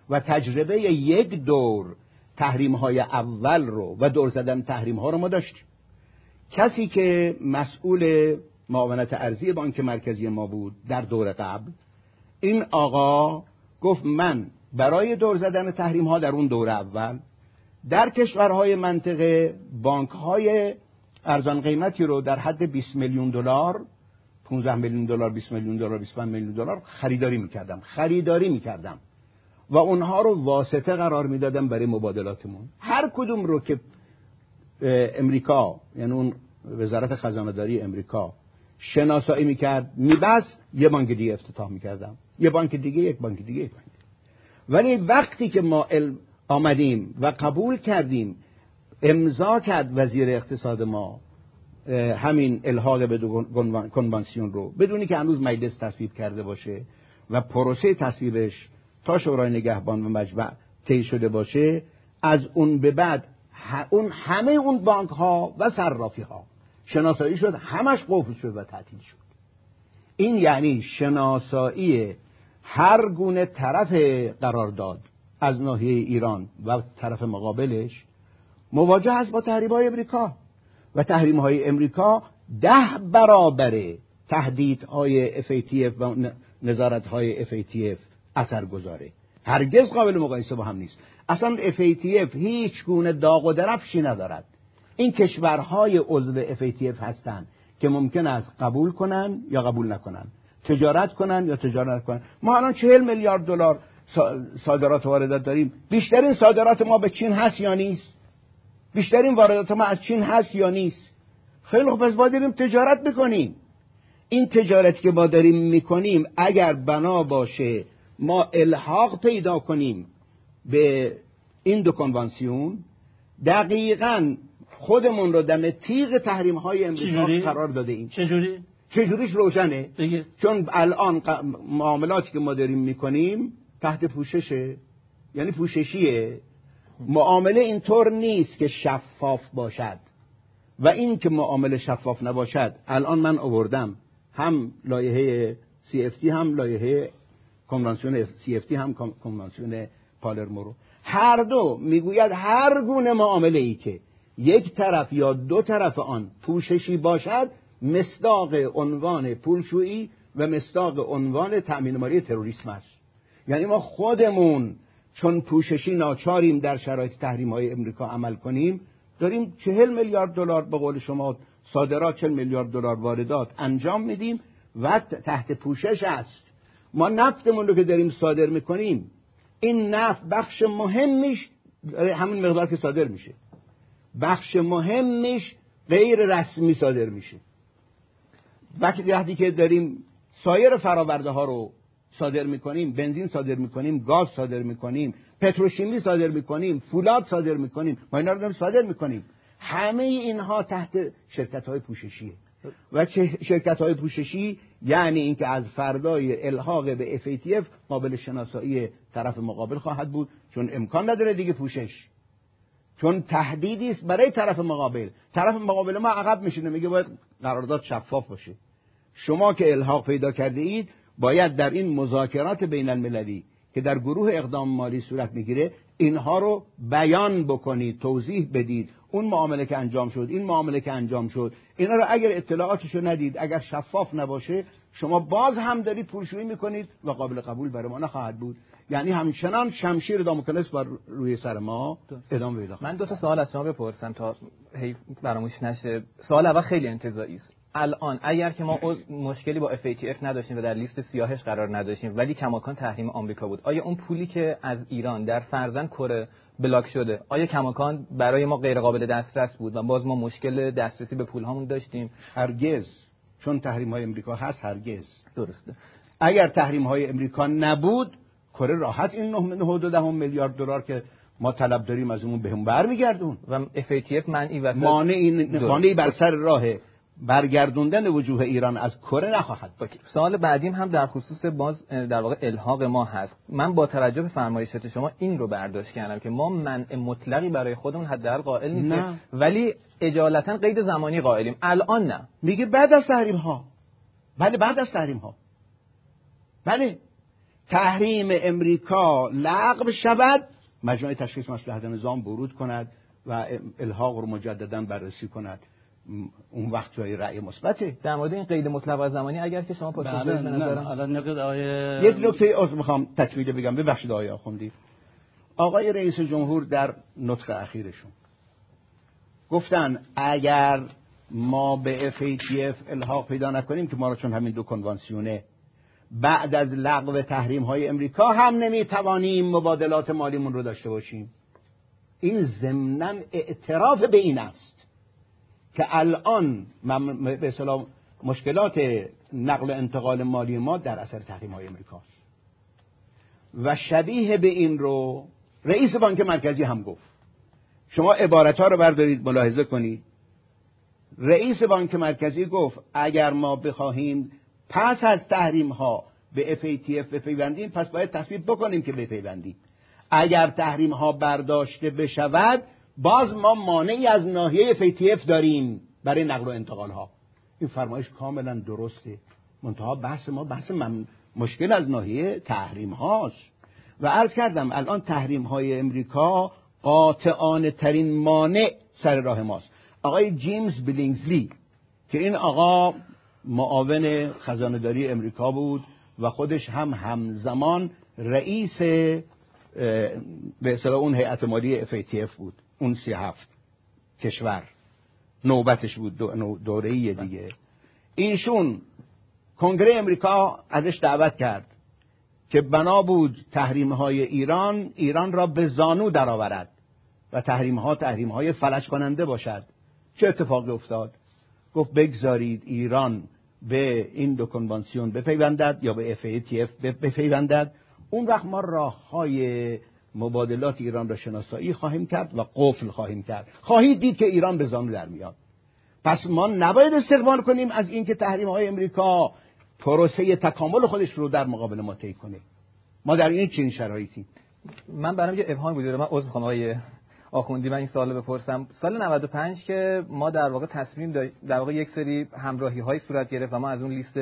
و تجربه یک دور تحریم های اول رو و دور زدن تحریم ها رو ما داشتیم. کسی که مسئول معاونت ارزی بانک مرکزی ما بود در دور قبل این آقا گفت من برای دور زدن تحریم ها در اون دور اول در کشورهای منطقه بانک های ارزان قیمتی رو در حد 20 میلیون دلار 15 میلیون دلار 20 میلیون دلار 25 میلیون دلار خریداری می‌کردم. خریداری می‌کردم. و اونها رو واسطه قرار می‌دادم برای مبادلاتمون. هر کدوم رو که امریکا یعنی اون وزارت خزانه داری امریکا شناسایی می‌کرد میبست یه بانک دیگه افتتاح می‌کردم. یه بانک دیگه یک بانک دیگه یک بانک ولی وقتی که ما آمدیم و قبول کردیم امضا کرد وزیر اقتصاد ما همین الحاق به کنوانسیون رو. بدونی که هنوز مجلس تصویب کرده باشه و پروسه تصویبش تا شورای نگهبان و مجمع طی شده باشه از اون به بعد اون همه اون بانک ها و صرافی ها شناسایی شد همش قفل شد و تعطیل شد. این یعنی شناسایی هر گونه طرف قرارداد از ناحیه ایران و طرف مقابلش مواجه است با تحریم های امریکا. و تحریم های امریکا ده برابر تهدیدهای FATF و نظارت های FATF اثر گذاره هرگز قابل مقایسه با هم نیست. اصلا FATF هیچ گونه داغ و درفشی ندارد. این کشورهای عضو FATF هستند که ممکن است قبول کنن یا قبول نکنن. تجارت کنن یا تجارت نکنن. ما الان چهل میلیارد دلار صادرات واردات داریم. بیشترین صادرات ما به چین هست یا نیست؟ بیشترین واردات ما از چین هست یا نیست؟ خیلی خوب پس ما داریم تجارت می‌کنیم این تجارتی که ما داریم می‌کنیم اگر بنا باشه ما الحاق پیدا کنیم به این دو کنوانسیون دقیقا خودمون رو دم تیغ تحریم های امریکا قرار داده ایم. چجوری؟ چجوریش روشنه؟ بگه. چون الان معاملاتی که ما داریم می‌کنیم تحت پوششه. یعنی پوششیه. معامله اینطور نیست که شفاف باشد. و این که معامله شفاف نباشد الان من آوردم. هم لایحه CFT هم لایحه کنوانسیون CFT هم کنوانسیون پالرمو رو. هر دو می‌گوید هر گونه معامله ای که یک طرف یا دو طرف آن پوششی باشد مصداق عنوان پولشویی و مصداق عنوان تأمین مالی تروریسم است. یعنی ما خودمون چون پوششی ناچاریم در شرایط تحریم های امریکا عمل کنیم داریم چهل میلیارد دلار به قول شما صادرات چهل میلیارد دلار واردات انجام میدیم و تحت پوشش است. ما نفتمون رو که داریم صادر می‌کنیم. این نفت بخش مهمش همون مقدار که صادر میشه. بخش مهمش غیر رسمی صادر میشه. وقتی که داریم سایر فراورده ها رو صادر می‌کنیم بنزین صادر می‌کنیم گاز صادر می‌کنیم پتروشیمی صادر می‌کنیم فولاد صادر می‌کنیم ما اینا رو صادر می‌کنیم. همه اینها تحت شرکت های پوششیه. و شرکت های پوششی؟ یعنی اینکه از فردای الحاق به FATF قابل شناسایی طرف مقابل خواهد بود چون امکان نداره دیگه پوشش. چون تهدیدی است برای طرف مقابل. طرف مقابل ما عقب میشینه میگه باید قرارداد شفاف باشه. شما که الحاق پیدا کرده اید باید در این مذاکرات بین المللی که در گروه اقدام مالی صورت می‌گیره اینها رو بیان بکنید توضیح بدید. اون معامله که انجام شد این معامله که انجام شد اینا رو اگر اطلاعاتشو ندید اگر شفاف نباشه شما باز هم دارید پولشویی می‌کنید و قابل قبول برای ما نخواهد بود. یعنی همچنان شمشیر داموکلس بر روی سر ما ادامه پیدا من دو تا سوال از شما بپرسم تا حیف فراموش نشه. سوال اول خیلی انتزاعی است. الان اگر که ما مشکلی با FATF نداشتیم و در لیست سیاهش قرار نداشتیم ولی کماکان تحریم آمریکا بود. آیا اون پولی که از ایران در فرزن کره بلاک شده آیا کماکان برای ما غیر قابل دسترس بود و باز ما مشکل دسترسی به پول هامون داشتیم؟ هرگز. چون تحریم های امریکا هست هرگز. درسته. اگر تحریم های امریکا نبود کره راحت این 9.2 میلیارد دلار که ما طلب داریم از اون بهمون برمیگردون. و FATF منعی و مانعی بر سر راه برگردوندن وجوه ایران از کره نخواهد بود. سوال بعدیم هم در خصوص باز در واقع الحاق ما هست. من با توجه به فرمایشات شما این رو برداشت کردم که ما منع مطلقی برای خودمون حداقل قائل نیستیم. ولی اجالتا قید زمانی قائلیم. الان نه. میگه بعد از تحریم ها بله بعد از تحریم ها بله. تحریم امریکا لغو شود. مجموعه تشخیص مسلحت نظام برود کند و الحاق رو مجددا بررسی کند. اون وقت جای رأی مثبته. در مورد این قید مطلق زمانی اگر که شما پاسخ بدید بله، الان آیه یک نکته از می‌خوام تکمیل بگم. ببخشید آقای آخوندی آقای رئیس جمهور در نطق اخیرشون گفتن اگر ما به FATF الحاق پیدا نکنیم که ما را چون همین دو کنوانسیونه بعد از لغو تحریم های امریکا هم نمی‌توانیم مبادلات مالیمون رو داشته باشیم. این ضمنا اعتراف به این است. که الان به مشکلات نقل و انتقال مالی ما در اثر تحریم های امریکاست و شبیه به این رو رئیس بانک مرکزی هم گفت. شما عبارت ها رو بردارید ملاحظه کنید. رئیس بانک مرکزی گفت اگر ما بخواهیم پس از تحریم ها به FATF بپیوندیم پس باید تصویب بکنیم که بپیوندیم. اگر تحریم ها برداشته بشود باز ما مانعی از ناحیه FATF داریم برای نقل و انتقال ها این فرمایش کاملا درسته. منتها بحث ما بحث من مشکل از ناحیه تحریم هاست. و عرض کردم الان تحریم های امریکا قاطعانه ترین مانع سر راه ماست. آقای جیمز بلینگزلی که این آقا معاون خزانداری امریکا بود و خودش هم همزمان رئیس به اصطلاح اون هیئت مالی FATF بود. اون سی هفت کشور. نوبتش بود دوره دیگه. اینشون کنگره امریکا ازش دعوت کرد که بنا بود تحریم های ایران ایران را به زانو درآورد و تحریم ها تحریم های فلج کننده باشد. چه اتفاقی افتاد؟ گفت بگذارید ایران به این دو کنوانسیون بپیوندد یا به FATF بپیوندد. اون وقت ما راه های مبادلات ایران را شناسایی خواهیم کرد و قفل خواهیم کرد. خواهید دید که ایران به زانو در میاد. پس ما نباید استقبال کنیم از اینکه تحریم های امریکا پروسه تکامل خودش رو در مقابل ما طی کنه. ما در این چنین شرایطی من برام یه ابهام بوده من عذر می‌خوام آقای آخوندی من این سوال بپرسم. سال 95 که ما در واقع تصمیم در واقع یک سری همراهی های صورت گرفت و ما از اون لیست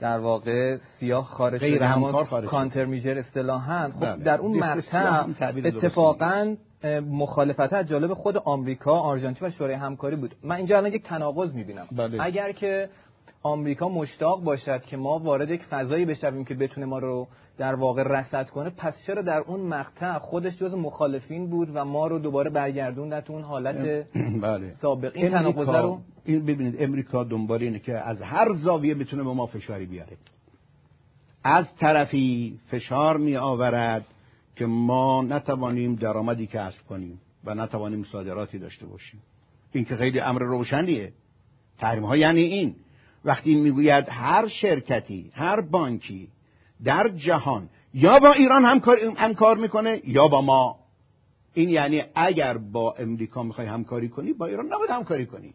در واقع سیاه خارج غیر همکار خارج کانتر میجر اصطلاحا خب بله. در اون مقطع اتفاقا مخالفت از جالب خود آمریکا، آرژانتین و شورای همکاری بود. من اینجا الان یک تناقض می‌بینم. بله. اگر که آمریکا مشتاق باشد که ما وارد یک فضایی بشویم که بتونه ما رو در واقع رصد کنه. پس چرا در اون مقطع خودش جز مخالفین بود و ما رو دوباره برگردون در اون حالت بله. سابق؟ این تناقض رو این ببینید امریکا دنبال اینه که از هر زاویه بتونه به ما فشاری بیاره. از طرفی فشار می آورد که ما نتوانیم درآمدی کسب کنیم و نتوانیم صادراتی داشته باشیم. این که خیلی امر روشنیه. تحریم ها یعنی این. وقتی می‌گوید هر شرکتی هر بانکی در جهان یا با ایران همکار همکار می‌کنه یا با ما. این یعنی اگر با امریکا می‌خوای همکاری کنی با ایران نباید همکاری کنید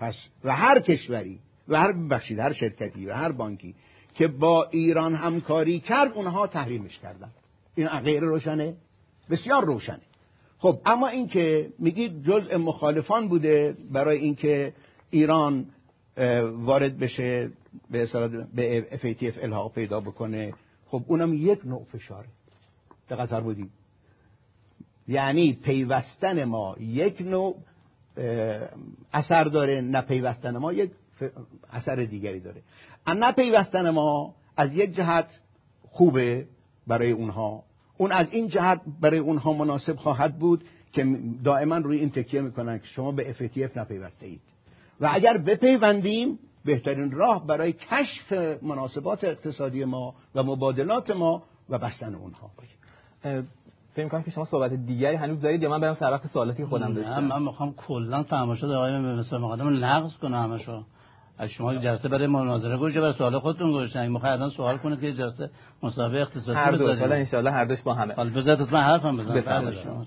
پس و هر کشوری و هر بخشید هر شرکتی و هر بانکی که با ایران همکاری کرد اونها تحریمش کردن. این غیر روشنه؟ بسیار روشنه. خب اما اینکه میگید جزء مخالفان بوده برای اینکه ایران وارد بشه به به FATF الحاق پیدا بکنه. خب اونم یک نوع فشاره. به قطر بودی. یعنی پیوستن ما یک نوع اثر داره نه پیوستن ما یک اثر دیگری داره. نه پیوستن ما از یک جهت خوبه برای اونها. اون از این جهت برای اونها مناسب خواهد بود که دائما روی این تکیه می‌کنن که شما به FATF نپیوسته اید. و اگر بپیوندیم بهترین راه برای کشف مناسبات اقتصادی ما و مبادلات ما و بستن اونها باشه. فکر می‌کنم که شما صحبت دیگری هنوز دارید یا من برم سر وقت سوالاتی خودم داشتم؟ من می‌خوام کلا فرمایشات آقای مثلا مقدم نقض کنم همشو. از شما جلسه برای مناظره گوشه برای سوال خودتون گوشه. اگه می‌خواید الان سوال کنید که جلسه مسابقه اقتصادی هر دو حالا ان هر دوش با همه. حالا بذارید من حرفم بزنم. بفرمایید. شما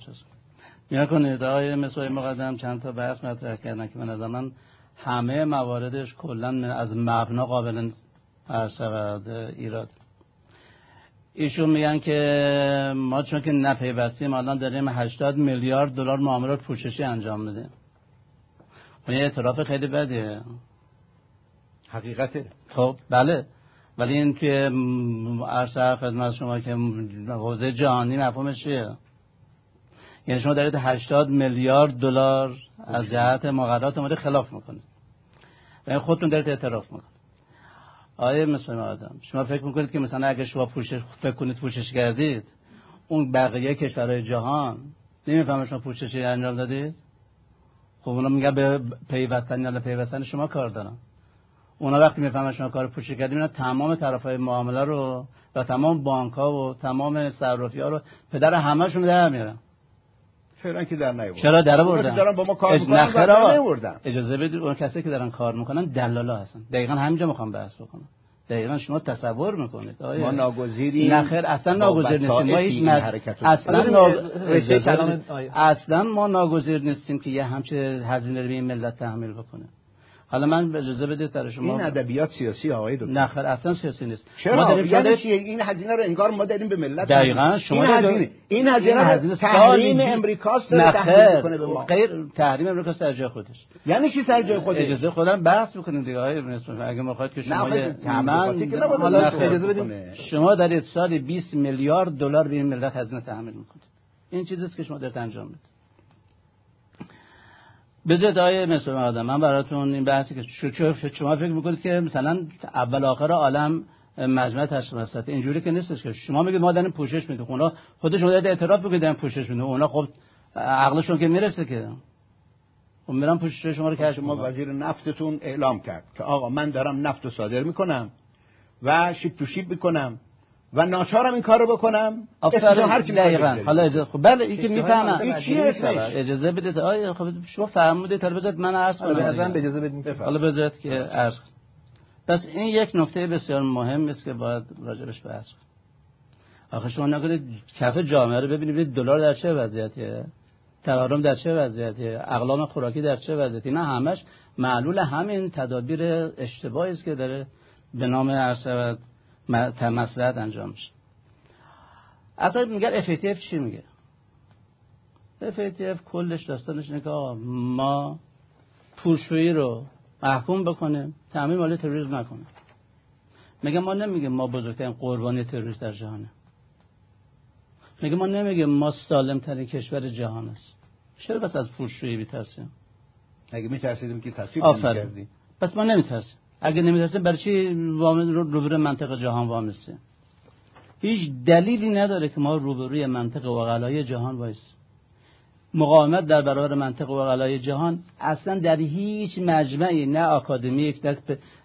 چه کنید آقای مسئول مقدم چند تا بحث مطرح کردن که من از من همه مواردش کلا از مبنا قابل عرض ایراد. ایشون میگن که ما چون که نپیوستیم الان داریم 80 میلیارد دلار معاملات پوششی انجام میدیم. خب یه اعتراف خیلی بدیه. حقیقته. خب بله. ولی این توی عرصه خدمت شما که حوزه جهانی مفهومش چیه؟ یعنی شما دارید 80 میلیارد دلار از جهت مقررات اومده خلاف می‌کنید. و خودتون دارید اعتراف می‌کنید. آیه مثل آدم شما فکر می‌کنید که مثلا اگه شما پوشش فکر کنید پوشش کردید اون بقیه کشورهای جهان نمی‌فهمه شما پوششی انجام دادید؟ خب اونا میگن به پیوستن یا پیوستن شما کار دارن. اونا وقتی می‌فهمن شما کار پوشش کردید اینا تمام طرفای معامله رو و تمام بانک ها و تمام صرافی ها رو پدر همهشون در میارن. چرا که در نیوردن چرا در آوردن؟ دارن با ما کار می‌کنن اجازه بدید اون کسی که دارن کار می‌کنن دلالا هستن. دقیقا همینجا می‌خوام بحث بکنم. دقیقا شما تصور می‌کنید. ما ناگزیری نخیر اصلا ناگزیر نیستیم. ما هیچ اصلا ناگ... اصلا ما ناگزیر نیستیم که یه همچه هزینه رو به این ملت تحمیل بکنه. حالا من اجازه بدید در شما این ادبیات سیاسی آقای دکتر. نه خیر اصلا سیاسی نیست. چرا؟ ما داریم یعنی چیه این هزینه رو انگار ما داریم به ملت دقیقاً شما این هزینه این هزینه تحریم امریکاست داره تحریم کنه به ما. غیر تحریم امریکاست در جای خودش. یعنی چی سر جای خودش؟ اجازه خودم بحث بکنیم دیگه آقای اگه می‌خواید که شما من حالا اجازه بدید شما در سال 20 میلیارد دلار به این ملت هزینه تحمیل می‌کنید. این چیزیست که شما دارید انجام می‌دید. به جدای مثل آدم. من براتون این بحثی که شما فکر می‌کنید که مثلا اول آخر عالم مجمع تشکیل هست اینجوری که نیستش که شما میگید ما داریم پوشش میدیم. اونا خودشون دارن اعتراف می‌کنن دارن پوشش میدیم اونا خب عقلشون که می‌رسه که. خب میرن پوشش شما رو که شما وزیر نفتتون اعلام کرد که آقا من دارم نفت رو صادر می‌کنم و شیپ تو شیپ می‌کنم. و ناچارم این کارو بکنم. افسر هر کی دقیقاً. حالا اجازه خب بله این که می‌فهمم. این چی اسمش اجازه بدید. آیا خب شما فرمودید تا بذارید من عرض کنم. ازم اجازه بدید. حالا بذارید که عرض پس این یک نکته بسیار مهم است که باید راجبش بحث کنیم. آخه شما نکنید کف جامعه رو ببینید دلار در چه وضعیتیه؟ تورم در چه وضعیتیه؟ اقلام خوراکی در چه وضعیتی نه همش معلول همین تدابیر اشتباهی است که داره به نام عرض مسلحت انجام میشه. اصلا میگه FATF چی میگه؟ FATF کلش داستانش اینه که ما پولشویی رو محکوم بکنه تعمیم مالی تروریسم نکنه. میگه ما نمیگه ما بزرگترین قربانی تروریست در جهانه. میگه ما نمیگه ما سالم ترین کشور جهان است. چرا بس از پولشویی میترسیم؟ اگه میترسیدیم که تصویب نمی‌کردیم. پس ما نمیترسیم. اگه نمیترسیم برای چی روبروی منطقه جهان وامسته هیچ دلیلی نداره که ما روبروی منطقه وغلای جهان وایس مقاومت در برابر منطقه وغلای جهان اصلا در هیچ مجمعی نه آکادمیک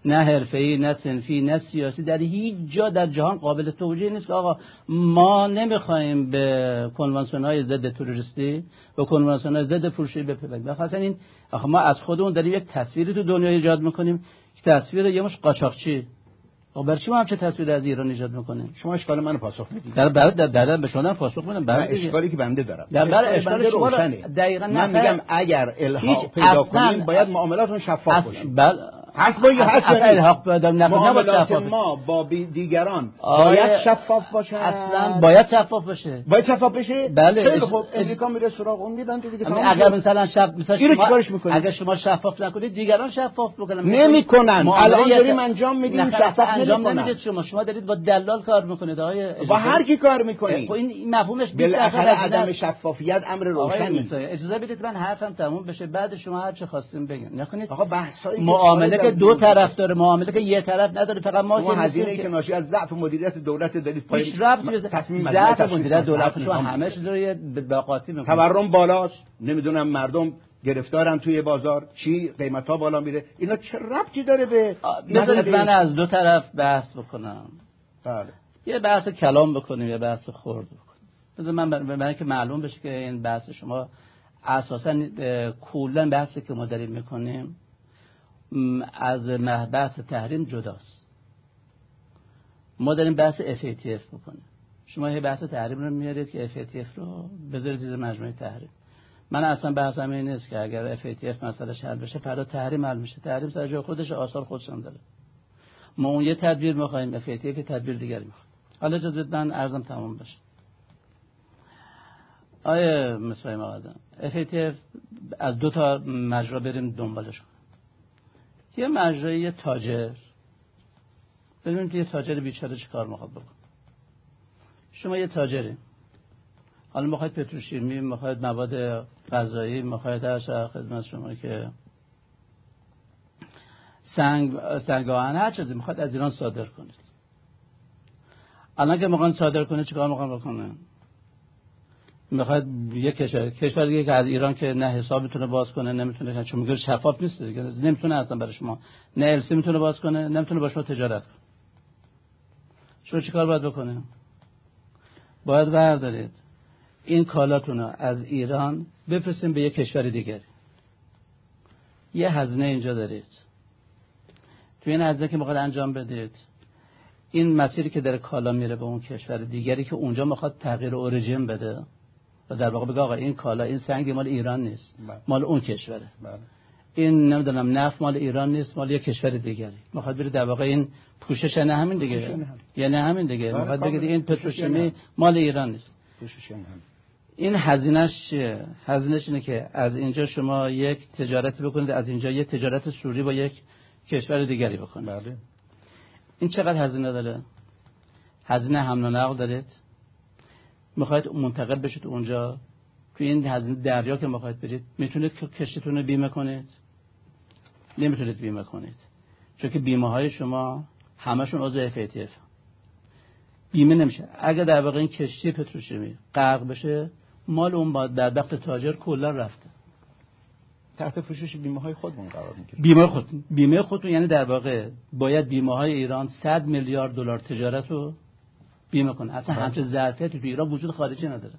نه حرفه‌ای نه سنفی نه سیاسی در هیچ جا در جهان قابل توجیه نیست که آقا ما نمی‌خوایم به کنوانسیون های ضد تروریستی به کنوانسیون های ضد فروشی بپیوندیم. بخاطر این آخه ما از خودمون داریم یک تصویری تو دنیا ایجاد می‌کنیم تصویر یه مش قاچاقچی. خب برای چی ما همچه تصویر از ایران ایجاد می‌کنیم؟ شما اشکال منو پاسخ می‌دید در برای در, در, به شما پاسخ میدم برای اشکالی که بنده دارم. در برای اشکال شما دقیقاً من میگم اگر الها پیدا کنیم باید معاملاتون شفاف باشه. بله. هست با یا هست الحاق معاملات ما با دیگران باید شفاف باشه. اصلا باید شفاف باشه. باید شفاف بشه؟ بله. خیلی امریکا میره سراغ اون میدن دیگه اگر مثلا شب مثلا شما اگر شما شفاف نکنید دیگران شفاف بکنن نمی‌کنن. الان داریم انجام میدیم شفاف انجام نمی‌دید شما. شما دارید با دلال کار می‌کنید آقای با هر کی کار می‌کنید خب این مفهومش بالاخره عدم شفافیت امر روشنی. اجازه بدید من حرفم تموم بشه. بعد شما هر چه خواستین بگین. نکنید آقا بحثایی معامله که دو طرف داره معامله که یه طرف نداره فقط ما که هزینه که ناشی از ضعف مدیریت دولت دارید پای تصمیم ضعف مدیریت دولت شما چیز رو باقاتی می‌کنید. تورم بالاست. نمی‌دونم مردم گرفتارن توی بازار. چی؟ قیمت ها بالا میره. اینا چه ربطی داره به بذارید من از دو طرف بحث بکنم. بله. یه بحث کلام بکنیم یه بحث خورد بکنیم. بذار من برای که معلوم بشه که این بحث شما اساسا کلا بحثی که ما داریم می‌کنیم. از بحث تحریم جداست. ما داریم بحث FATF بکنیم. شما یه بحث تحریم رو میارید که FATF رو بذارید زیر مجموعه تحریم. من اصلا بحثم این نیست که اگر FATF مسئله حل بشه فردا تحریم حل میشه. تحریم سر جای خودش آثار خودش هم داره. ما اون یه تدبیر می‌خوایم FATF تدبیر دیگری می‌خوایم. حالا جد من ارزم تمام بشه. آیا مسئله مقدم FATF از دو تا مجرا بریم دنبالش یه یه تاجر. ببینیم که یه تاجر بیچاره چه کار می‌خواد بکن شما یه تاجری. حالا می‌خواید پتروشیمی می‌خواید مواد غذایی می‌خواید هر خدمت شما که سنگ سنگ آهن هر چیزی می‌خواد از ایران صادر کنید. الان که می‌خوان صادر کنه چیکار می‌خوان بکنه می‌خواد یه کشور کشور دیگه که از ایران که نه حساب می‌تونه باز کنه نمی‌تونه چون میگه شفاف نیست دیگه نمی‌تونه اصلا برای شما نه السی می‌تونه باز کنه نمی‌تونه با شما تجارت کنه. شما چیکار باید بکنه؟ باید بردارید. این کالاتون رو از ایران بفرستیم به یه کشور دیگر یه هزینه اینجا دارید. تو این هزینه که می‌خواد انجام بدید این مسیری که در کالا میره به اون کشور دیگری که اونجا می‌خواد تغییر اوریجین بده و در واقع بگه آقا این کالا این سنگ مال ایران نیست. بله. مال اون کشوره بله. این نمی‌دونم نفت مال ایران نیست مال یه کشور دیگری. می‌خواد بره در واقع این پوشش نه همین دیگه. یا نه همین. دیگه. بله، می‌خواد بگه این پتروشیمی مال ایران نیست. این هزینهش چیه؟ هزینهش اینه که از اینجا شما یک تجارتی بکنید از اینجا یک تجارت سوری با یک کشور دیگری بکنید. بله. این چقدر هزینه داره؟ هزینه حمل و نقل دارید؟ می‌خواید منتقل بشید اونجا. تو این هزینه دریا که می‌خواید برید می‌تونید کشتیتون رو بیمه کنید. نمی‌تونید بیمه کنید. چون که بیمه های شما همشون عضو FATF بیمه نمیشه. اگر در واقع این کشتی پتروشیمی غرق بشه مال اون با در وقت تاجر کلا رفته. تحت پوشش بیمه های خودمون قرار می‌گیره بیمه خود بیمه خودتون یعنی در واقع باید بیمه های ایران 100 میلیارد دلار تجارت رو بیمه کنه. اصلا بله. همچه ظرفیتی تو ایران وجود خارجی نداره.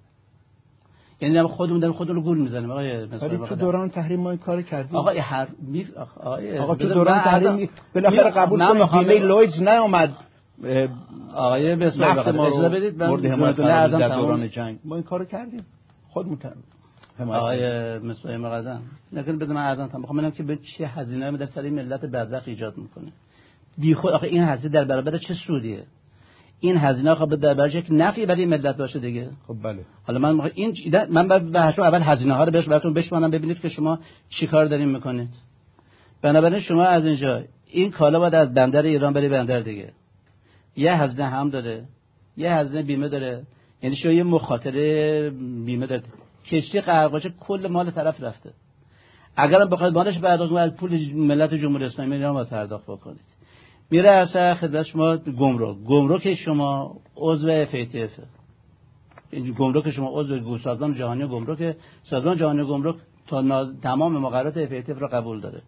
یعنی در خودمون در خودمون رو گول می‌زنیم. آقای مثلا تو دوران تحریم ما این کار کردیم آقا هر می آقا تو دوران تحریم بالاخره قبول کنید بیمه لویدز نیومد. آقای بسم الله اجازه بدید من مورد در دوران جنگ. ما این کارو کردیم. خودمون آقای مسئول مقدم. نکن بذار من ارزان تام بخوام که به چه هزینه در سر ملت بدبخت ایجاد می‌کنه. بی خود آخه این هزینه در برابر چه سودیه؟ این هزینه خب در برابر یک نفعی برای ملت باشه دیگه. خب بله. حالا من این من بحث اول هزینه ها رو بهش براتون بشمانم ببینید که شما چیکار دارین می‌کنید. بنابراین شما از اینجا این کالا باید از بندر ایران بری بندر دیگه. یه هزینه هم داره. یه هزینه بیمه داره. یعنی شما یه مخاطره بیمه داره کشتی قرقاشه کل مال طرف رفته. اگرم بخواید مالش پرداخت کنید پول ملت جمهوری اسلامی ایران پرداخت بکنید. میره اصلا خدمت شما گمرک. گمرک شما عضو FATF گمرک شما عضو سازمان جهانی گمرک. سازمان جهانی گمرک تا تمام مقررات FATF را قبول داره.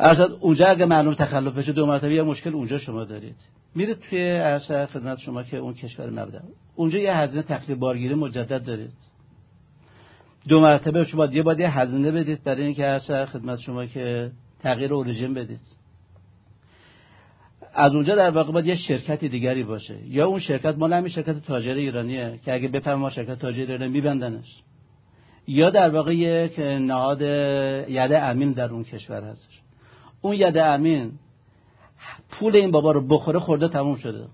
ارشد اونجا اگه معلوم تخلف بشه دو مرتبه یه مشکل اونجا شما دارید. میرید توی ارشد خدمت شما که اون کشور مبدا اونجا یه هزینه تخلیه بارگیری مجدد دارید. دو مرتبه شما یه باید یه هزینه بدید برای اینکه ارشد خدمت شما که تغییر اوریجین بدید. از اونجا در واقع باید یه شرکت دیگری باشه. یا اون شرکت مال همین شرکت تاجر ایرانیه که اگه بفهمه ما شرکت تاجر ایرانی میبندنش. یا در واقع یک نهاد یده امین در اون کشور هستش اون ید امین پول این بابا رو بخوره خورده تموم شده.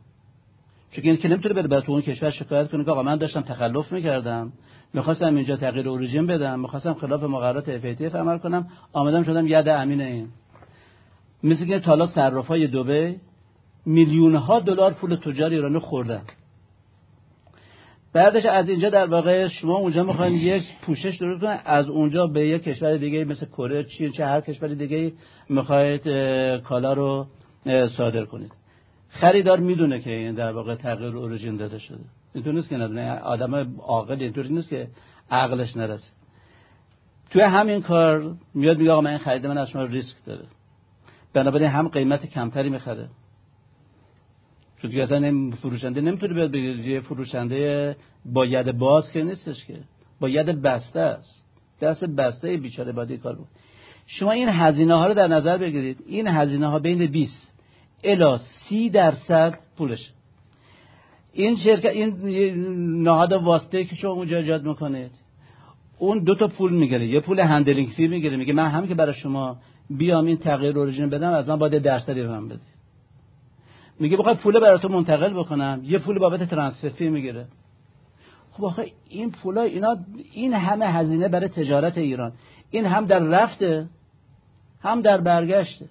چون این که نمی‌تونه بره تو اون کشور شکایت کنه که آقا من داشتم تخلف می‌کردم. می‌خواستم اینجا تغییر اوریژین بدم. می‌خواستم خلاف مقررات اف عمل کنم. آمدم شدم ید امین این. مثل که تالا صرافای دبی میلیون ها دلار پول تجار ایرانی خوردن. بعدش از اینجا در واقع شما اونجا می‌خواین یک پوشش درست کنید از اونجا به یک کشور دیگه مثل کره چین چه هر کشور دیگه می‌خواید کالا رو صادر کنید. خریدار می‌دونه که این در واقع تغییر اوریجین داده شده. اینطور نیست که ندونه. آدم عاقل اینطوری نیست که عقلش نرسه. توی همین کار میاد میگه آقا من خرید من از شما ریسک داره. بنابراین هم قیمت کمتری می‌خره. چون که اصلا فروشنده نمی‌تونه بیاد بگه یه فروشنده با ید باز که نیستش که. با ید بسته است. دست بسته بیچاره باید کار بود شما این هزینه ها رو در نظر بگیرید. این هزینه ها بین 20 الا 30 درصد پولش این شرکت این نهاد واسطه که شما اونجا ایجاد می‌کنید. اون دو تا پول می‌گیره. یه پول handling fee می‌گیره. میگه من هم که برای شما بیام این تغییر origin بدم از من باید درصدی به من بده میگه بخوای پول برای تو منتقل بکنم. یه پول بابت transfer fee می‌گیره. خب آخه این پولا اینا این همه هزینه برای تجارت ایران. این هم در رفته هم در برگشته.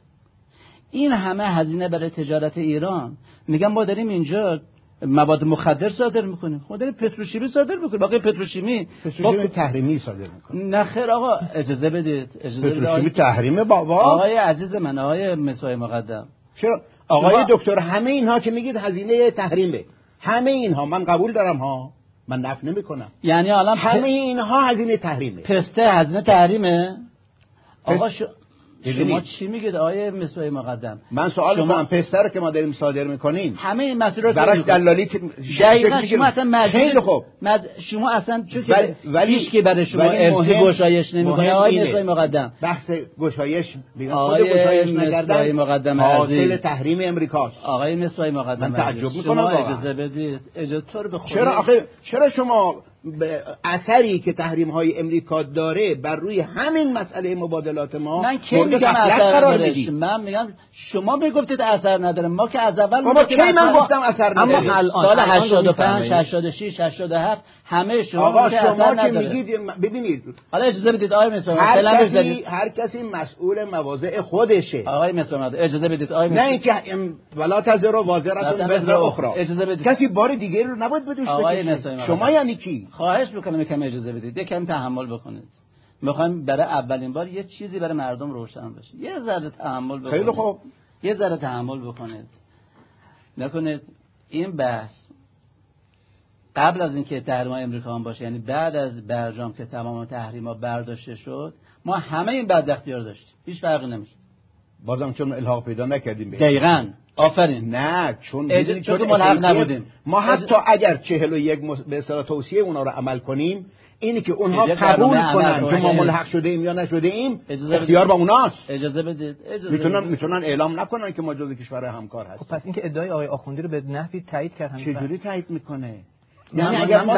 این همه هزینه برای تجارت ایران. میگم ما داریم اینجا مواد مخدر صادر می‌کنیم. خود خب داریم پتروشیمی صادر می‌کنیم. باقی پتروشیمی پتروشیمی تحریمی صادر می‌کنیم نه خیر آقا اجازه بدید. اجازه پتروشیمی تحریمه بابا. آقای عزیز من آقای مسای مقدم. چرا؟ آقای دکتر همه اینها که میگید هزینه تحریمه. همه اینها. من قبول دارم ها. من نف نمی‌کنم. یعنی الان همه اینها هزینه تحریمه. پسته هزینه تحریمه؟ آقا شما چی میگید آیه مسوای مقدم؟ من سوال شما... می‌کنم. پستر که ما داریم صادر می‌کنیم. همه این مسئله براش دلالی دقیقاً شما اصلا مجبور خوب. مد... شما اصلا چون که ولی که برای شما ارسی گشایش نمی‌کنه. آیه مسوای مقدم. بحث گشایش خود گشایش نکردن مقدم حاصل تحریم امریکاست. آقای مسوای مقدم من تعجب می‌کنم اجازه بدید. اجازه تو رو چرا آخه چرا شما اثری که تحریم های امریکا داره بر روی همین مسئله مبادلات ما من کی میگم اثر نداره؟ من میگم شما می‌گفتید اثر نداره ما که از اول ما کی من گفتم اثر نداره؟ اما الان سال 85 86 87 همه شما آقا شما که میگید ببینید حالا اجازه بدید آقای مثلا هر کسی هر کسی مسئول مواضع خودشه. آقای مثلا اجازه بدید آقای نه اینکه ولا تزر وازرتون وزر اخرى. اجازه بدید. کسی بار دیگه رو نباید بدوش شما یعنی کی؟ خواهش می‌کنم کم اجازه بدید یکم تحمل بکنید. می‌خوایم برای اولین بار یه چیزی برای مردم روشن بشه. یه ذره تحمل بکنید. خیلی خوب. یه ذره تحمل بکنید. نکنید این بحث قبل از اینکه تحریم امریکا هم باشه یعنی بعد از برجام که تمام تحریما برداشته شد ما همه این بدبختی رو داشتیم. هیچ فرقی نمیشه بازم چون الحاق پیدا نکردیم دقیقاً. آفرین. نه چون. چون ملحق نبودیم. ما حتی اگر چهل و یک مس... به اصطلاح توصیه اونا رو عمل کنیم اینی که اونها قبول کنن که ما ملحق شده ایم یا نشده ایم اختیار با اوناست. اجازه بدید. اجازه می‌تونن می‌تونن اعلام نکنن که ما جزء کشور همکار هستیم. خب پس اینکه ادعای آقای آخوندی رو به نحوی تایید کرد چه جوری تایید می‌کنه؟ یعنی اگر ما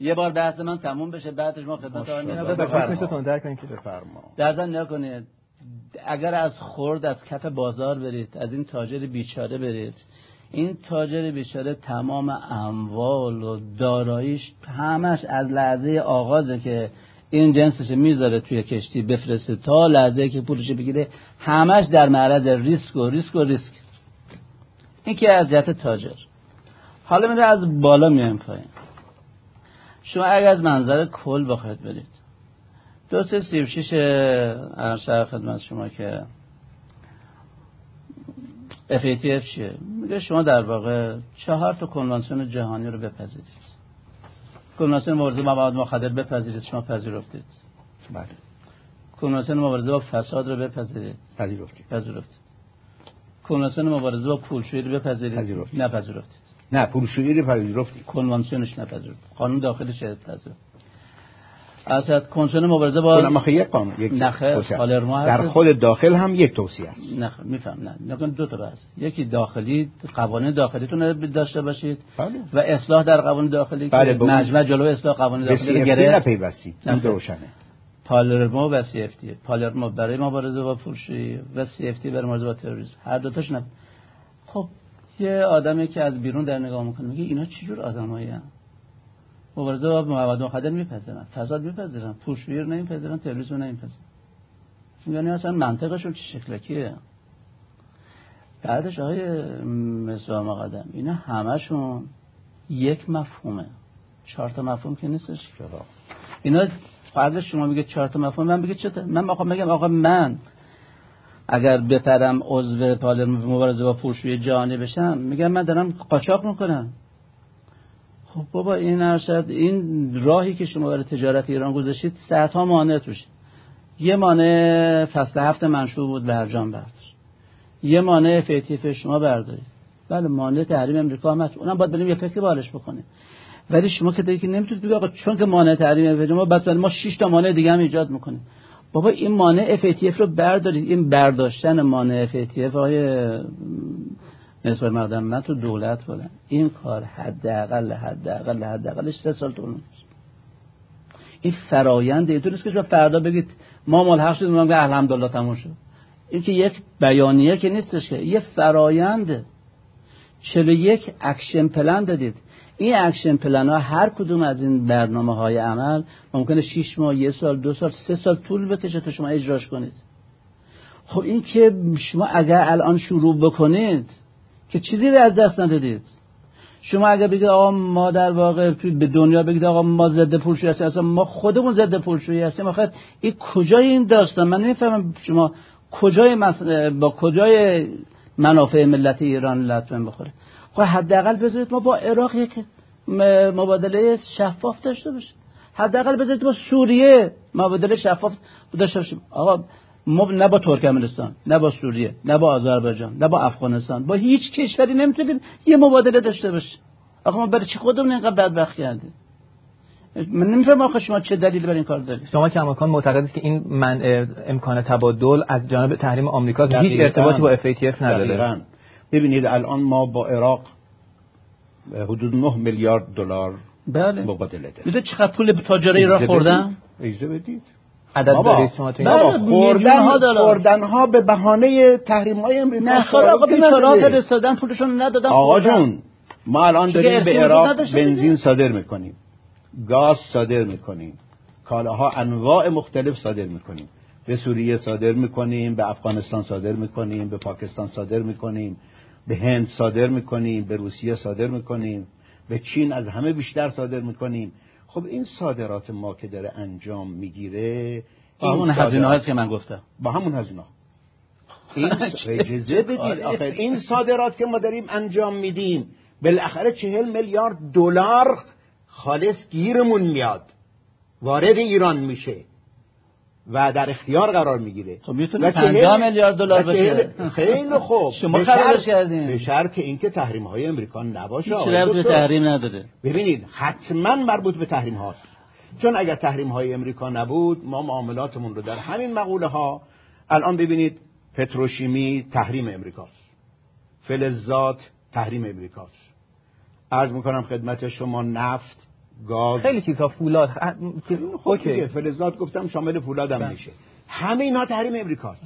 یه بار بحث من تموم بشه بعدش ما خدمت آقای بفرمایید. در ضمن نکنید. اگر از خورد از کف بازار برید از این تاجر بیچاره برید این تاجر بیچاره تمام اموال و داراییش همش از لحظه آغازه که این جنسش می‌ذاره توی کشتی بفرسته تا لحظه که پولش بگیره همش در معرض ریسک و ریسک و ریسک. این که از جهت تاجر. حالا میره از بالا میایم پایین. شما اگر از منظر کل بخواید برید. دو سه سی و شیش ارشد خدمت شما که FATF چیه؟ میگه شما در واقع چهار تا کنوانسیون جهانی رو بپذیرید. کنوانسیون مبارزه با مواد مخدر بپذیرید شما پذیرفتید. بله. کنوانسیون مبارزه با فساد رو بپذیرید. پذیرفتید. پذیرفتید. کنوانسیون مبارزه با پولشویی رو بپذیرید. پذیرفتید. نپذیرفتید. نه پولشویی رو پذیرفتید. کنوانسیونش نپذیرفتید. قانون داخلی چه از کنسول مبارزه با نمخه یک قانون یک در خود داخل هم یک توصیه است. نه میفهم. نه نکن دو تا بحث. یکی داخلی قوانین داخلیتون رو داشته باشید. بله. و اصلاح در قوانین داخلی بله که مجمع جلو اصلاح قوانین داخلی رو گرفت. نپیوستید. این روشنه. پالرمو و CFT پالرمو برای مبارزه با پولشویی و CFT برای مبارزه با تروریسم. هر دو تاش خب یه آدمی که از بیرون در نگاه می‌کنه میگه اینا چجور آدمایی هم مبارزه با مواد مخدر میپذیرن فساد میپذیرن پوشویر نمیپذیرن تروریسم نمیپذیرن. یعنی اصلا منطقشون چه شکلکیه؟ بعدش آقای مثل مقدم اینا همشون یک مفهومه. چهار تا مفهوم که نیستش اینا فرض شما میگه چهار تا مفهوم من بگه چطور من می‌خوام بگم آقا من اگر بپرم عضو پالر مبارزه با پولشویی جهانی بشم میگم من دارم قاچاق می‌کنم. خب بابا این ارشد این راهی که شما برای تجارت ایران گذاشتید ها مانع توش. یه مانع فصل هفت منشور بود به جان بردار یه مانع FATF شما بردارید. بله مانع تحریم امریکا هم هست. اونم باید بریم یه فکر بالش بکنیم. ولی شما که دیگه نمی‌تونید بگید آقا چون که مانع تحریم امریکا ما بس ما 6 تا مانع دیگه هم ایجاد می‌کنیم. بابا این مانع FATF رو بردارید. این برداشتن مانع FATF آقای مصباحی مقدم من تو دولت بودم این کار حداقل حداقل حداقلش سه سال طول این فرایند اینطور نیست که فردا بگید ما ملحق شدیم که الحمدلله تموم شد. این که یک بیانیه که نیستش که یه فرایند. 41 action plan دادید. این action plan ها هر کدوم از این برنامه های عمل ممکنه 6 ماه یه سال دو سال سه سال طول بکشه تا شما اجراش کنید. خب این که شما اگر الان شروع بکنید که چیزی رو از دست ندادید. شما اگر بگید آقا ما در واقع به دنیا بگید آقا ما ضد پولشویی هستیم اصلا ما خودمون ضد پولشویی هستیم. آخه این کجای این داستان؟ من نمی‌فهمم شما کجای با کجای منافع ملت ایران لطفا بخوره. خب حداقل بذارید ما با عراق یک مبادله شفاف داشته باشیم. حداقل بذارید با سوریه مبادله شفاف داشته باشیم. آقا ما نه با ترکمنستان نه با سوریه نه با آذربایجان نه با افغانستان. با هیچ کشوری نمی‌تونیم یه مبادله داشته باشیم. آقا ما برای چی خودمون اینقدر بدبخت کردیم؟ من نمیفهم آخه شما چه دلیلی برای این کار دارید. شما کماکان معتقدید که این من امکان تبادل از جانب تحریم آمریکا هیچ ارتباطی با FATF نداره. ببینید الان ما با عراق حدود 9 میلیارد دلار بله. مبادله داریم. چقدر پول تاجرای عراق خوردن؟ اجازه بدید عدد دارید شما تو خوردن ها خوردن ها به بهانه تحریم های امریکا نه خب آقا بیچاره فرستادن پولشون ندادن آقا جون ما الان داریم به عراق بنزین صادر می‌کنیم. گاز صادر می‌کنیم. کالاها انواع مختلف صادر می‌کنیم. به سوریه صادر می‌کنیم به افغانستان صادر می‌کنیم به پاکستان صادر می‌کنیم به هند صادر می‌کنیم به روسیه صادر می‌کنیم به چین از همه بیشتر صادر می‌کنیم. خب این صادرات ما که داره انجام می‌گیره با همون هزینه هست که من گفتم. با همون هزینه. این اجازه بدید؟ آخر این صادرات که ما داریم انجام میدیم بالاخره چهل میلیارد دلار خالص گیرمون میاد. وارد ایران میشه. و در اختیار قرار می‌گیره. خب می‌تونه 50 میلیارد دلار بشه. خیلی خوب. شما خرابش کردین. به شرط اینکه تحریم های امریکا نباشه. هیچ ربطی تحریم نداره. ببینید حتما مربوط به تحریم هاست چون اگر تحریم های امریکا نبود ما معاملاتمون رو در همین مقوله ها الان ببینید پتروشیمی تحریم امریکاست. فلزات تحریم امریکاست. عرض می‌کنم خدمت شما نفت گاز. خیلی چیزا فولاد. خب فلزات گفتم شامل فولاد هم بله. میشه. همه اینا تحریم امریکاست.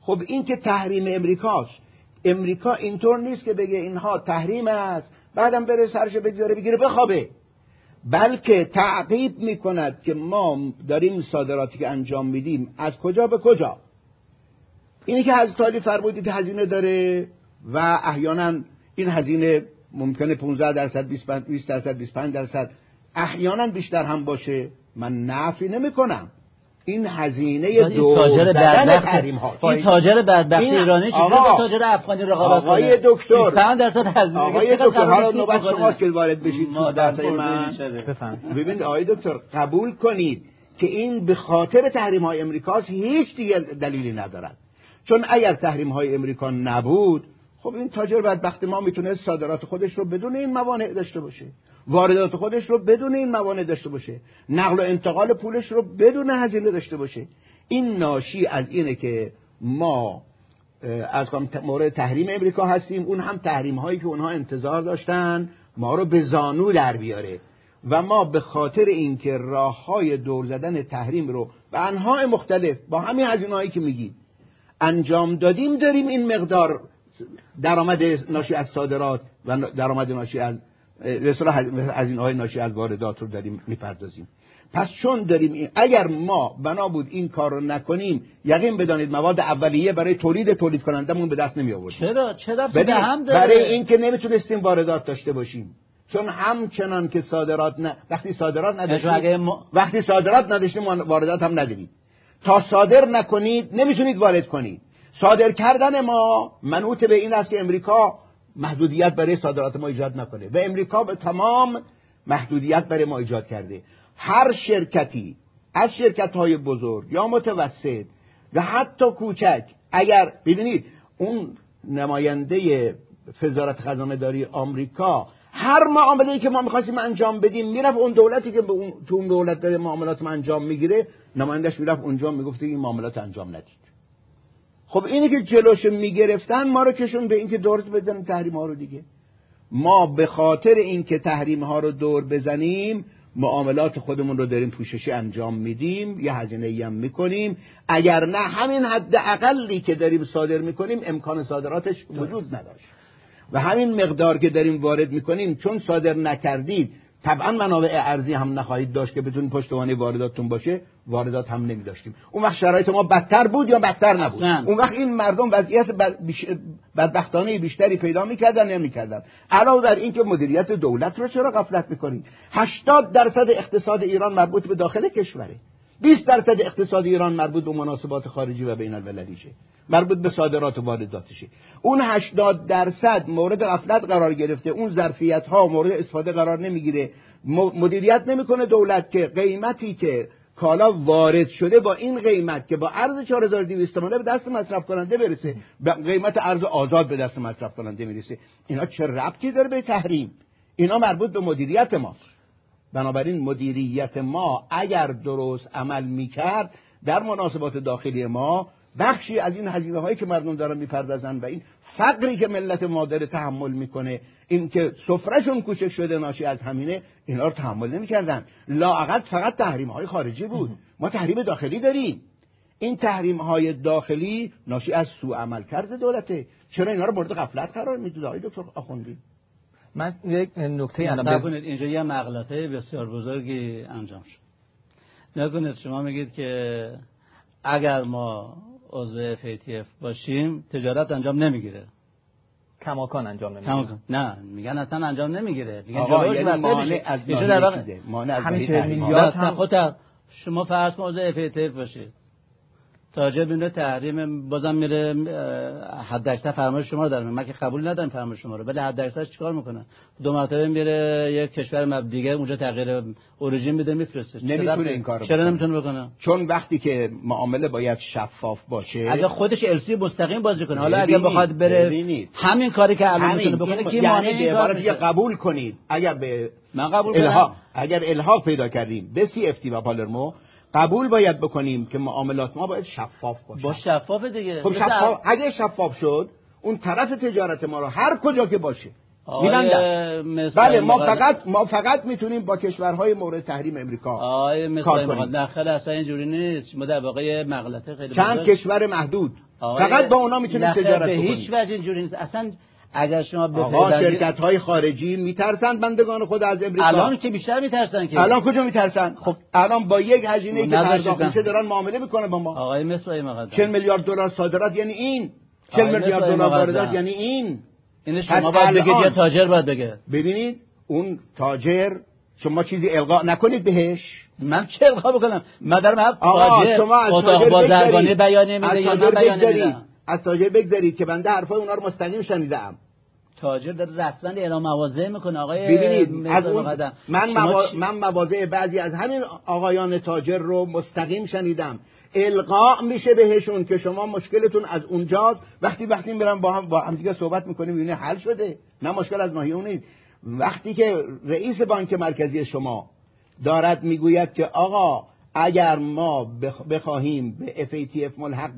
خب این که تحریم امریکاست امریکا اینطور نیست که بگه اینها تحریم است بعدم بره سرش بگذاره بگیره بخوابه. بلکه تعقیب می‌کند که ما داریم صادراتی که انجام میدیم از کجا به کجا. اینی که از تالی فرمودید هزینه داره و احیانا این هزینه ممکنه 15 درصد 20 درصد 25 درصد احیانا بیشتر هم باشه. من نفی نمی کنم این هزینه دو تاجر بدبخت. این تاجر بدبخت ایرانی چه با تاجر افغانی رقابت آقای دکتر. 5 درصد هزینه آقای دکتر حالا نوبت شماست که وارد بشید تو درس من. ببینید آقای دکتر قبول کنید که این به خاطر تحریم های امریکاست هیچ دیگه دلیلی ندارد. چون اگر تحریم های امریکا نبود خب این تاجر بدبخت ما می‌تونه صادرات خودش رو بدون این موانع داشته باشه. واردات خودش رو بدون این موانع داشته باشه. نقل و انتقال پولش رو بدون هزینه داشته باشه. این ناشی از اینه که ما از مورد تحریم امریکا هستیم. اون هم تحریم هایی که اونها انتظار داشتن ما رو به زانو در بیاره. و ما به خاطر اینکه راه های دور زدن تحریم رو به انواع مختلف با همین هزینه هایی که میگید انجام دادیم داریم این مقدار درآمد ناشی از صادرات و درآمد ناشی از رسول از این های ناشی از واردات رو داریم می‌پردازیم. پس چون داریم این اگر ما بنا بود این کار رو نکنیم یقین بدانید مواد اولیه برای تولید تولید کنندمون به دست نمی آوردیم چرا چرا هم داره؟ برای اینکه نمی‌تونستیم واردات داشته باشیم. چون همچنان که صادرات نه وقتی صادرات نداشتیم وقتی صادرات نداشتیم واردات هم نداریم تا صادر نکنید نمی‌تونید وارد کنید. صادر کردن ما منوط به این است که امریکا محدودیت برای صادرات ما ایجاد نکنه. و امریکا به تمام محدودیت برای ما ایجاد کرده. هر شرکتی از شرکت های بزرگ یا متوسط و حتی کوچک اگر ببینید اون نماینده وزارت خزانه داری آمریکا هر معامله که ما می‌خواستیم انجام بدیم می‌رفت اون دولتی که اون تو اون دولت داره معاملات انجام می‌گیره نمایندش می‌رفت اونجا می‌گفته این معاملات انجام ندید. خب اینی که جلوش می‌گرفتن ما رو کشون به اینکه دور بزنیم تحریم ها رو دیگه. ما به خاطر اینکه تحریم ها رو دور بزنیم معاملات خودمون رو داریم پوششی انجام میدیم یه هزینه ای هم می‌کنیم. اگر نه همین حد اقلی که داریم صادر می‌کنیم امکان صادراتش وجود نداشت. و همین مقدار که داریم وارد می‌کنیم چون صادر نکردید طبعا منابع ارزی هم نخواهید داشت که بتونید پشتوانه وارداتتون باشه واردات هم نمی داشتیم اون وقت شرایط ما بدتر بود یا بدتر نبود؟ اون وقت این مردم وضعیت بدبختانه بیشتری پیدا می‌کردن یا نمی‌کردن. علاوه بر اینکه مدیریت دولت رو چرا غفلت می‌کنید؟ 80 درصد اقتصاد ایران مربوط به داخل کشوره. 20 درصد اقتصاد ایران مربوط به مناسبات خارجی و بین المللیشه. مربوط به صادرات و وارداتشه. اون 80 درصد مورد غفلت قرار گرفته. اون ظرفیت ها مورد استفاده قرار نمی‌گیره. مدیریت نمی‌کنه دولت که قیمتی که کالا وارد شده با این قیمت که با ارز 4200 تومانه به دست مصرف کننده برسه به قیمت ارز آزاد به دست مصرف کننده می‌رسه. اینا چه ربطی داره به تحریم؟ اینا مربوط به مدیریت ماست. بنابراین مدیریت ما اگر درست عمل می‌کرد در مناسبات داخلی ما بخشی از این هزینه هایی که مردم دارن می‌پردازن و این فقری که ملت ما داره تحمل می‌کنه این که سفرهشون کوچک شده ناشی از همینه اینا رو تحمل نمی‌کردن. لااقل فقط تحریم های خارجی بود. ما تحریم داخلی داریم. این تحریم های داخلی ناشی از سوء عمل کرده دولته. چرا اینا رو مورد غفلت قرار می‌دید آقای دکتر آخوندی. من یک نکته نکنید اینجا یه مغلطه بسیار بزرگی انجام شد. نکنید شما میگید که اگر ما عضو FATF باشیم تجارت انجام نمی‌گیره. کماکان انجام نمی‌گیره. نه میگن اصلا انجام نمی‌گیره. میگن جلوش یعنی مانع از مانع از هم شما فرض کن عضو FATF باشید. تاجر بینه تحریم بازم میره حد اکثر فرمایش شما رو دارم من که قبول ندارم فرمایش شما رو ولی حد اکثر چیکار می‌کنه؟ دو مرتبه میره یک کشور دیگه اونجا تغییر اوریجین میده میفرسته. نمی‌تونه این کارو چرا نمی‌تونه بکنه؟ چون وقتی که معامله باید شفاف باشه اگه خودش السی مستقیم بازی کنه. حالا اگه بخواد بره همین کاری که الان می‌تونه بکنه که یعنی به دیگه قبول کنید. اگر به من قبول کنم. اگر الحاق پیدا کردیم. به سی افتی و پالرمو قبول باید بکنیم که معاملات ما باید شفاف باشه با شفاف دیگه. خب شفاف اگه شفاف شد اون طرف تجارت ما رو هر کجا که باشه بله ما فقط ما فقط می‌تونیم با کشورهای مورد تحریم امریکا کار کنیم. داخل اصلا اینجوری نیست. ما در واقع مغلطه خیلی چند کشور محدود. فقط با اونا می‌تونیم تجارت کنیم به هیچ وجه اینجوری نیست. اصلا اگر شما آقا شرکت های خارجی میترسن بندگان خود از امریکا. الان که بیشتر میترسن که. الان کجا میترسن؟ خب الان با یک هزینه که پرداخت میشه دارن معامله می‌کنه با ما. آقای مصری مقدم 40 میلیارد دلار صادرات یعنی این. 40 میلیارد دلار واردات یعنی این. این شما باید بگید یا تاجر باید بگه. ببینید اون تاجر شما چیزی القا نکنید بهش. من چه القا بکنم؟ من دارم تاجر شما از اتاق بازرگانی بیانیه میده یا من بیانیه میدم از تاجر بگذارید که بنده حرفای اونا رو مستقیم شنیدم. تاجر در رسما اعلام مواضع می‌کنه. آقای ببینید از اون من موا... من مواضع بعضی از همین آقایان تاجر رو مستقیم شنیدم. القاء میشه بهشون که شما مشکلتون از اونجاست. وقتی وقتی میرم با هم با هم دیگه صحبت می‌کنیم می‌بینه حل شده. نه مشکل از ناحیه اون نیست. وقتی که رئیس بانک مرکزی شما دارد می‌گوید که آقا اگر ما بخواهیم به FATF ملحق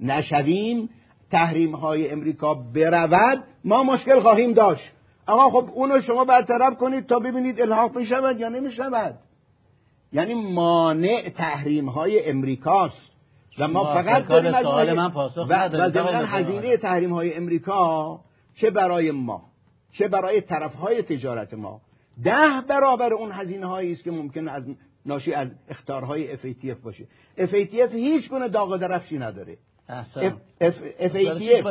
نشویم تحریم های امریکا برود ما مشکل خواهیم داشت. آقا خب اونو شما برطرف کنید تا ببینید الحاق می‌شود یا نمی‌شود. یعنی مانع تحریم های امریکاست. و ما فقط داریم از من پاسخ و, و هزینه تحریم های امریکا چه برای ما؟ چه برای طرف های تجارت ما؟ ده برابر اون هزینه هایی است که ممکن از ناشی از اختارهای FATF باشه. FATF هیچ گونه داغ درفشی نداره. FATF FATF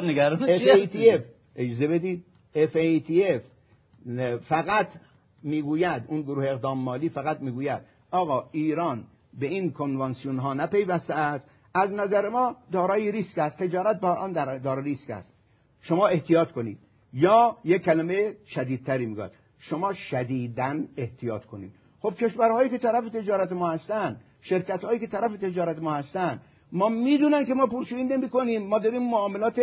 اجازه بدید؟ FATF فقط می‌گوید اون گروه اقدام مالی فقط می‌گوید آقا ایران به این کنوانسیون ها نپیوسته است. از نظر ما دارای ریسک است. تجارت با آن دارای ریسک است. شما احتیاط کنید. یا یک کلمه شدیدتری می‌گوید. شما شدیدن احتیاط کنید. خب کشورهایی که طرف تجارت ما هستن شرکت هایی که طرف تجارت ما هستن ما می‌دونن که ما پولشویی نمی ما داریم معاملات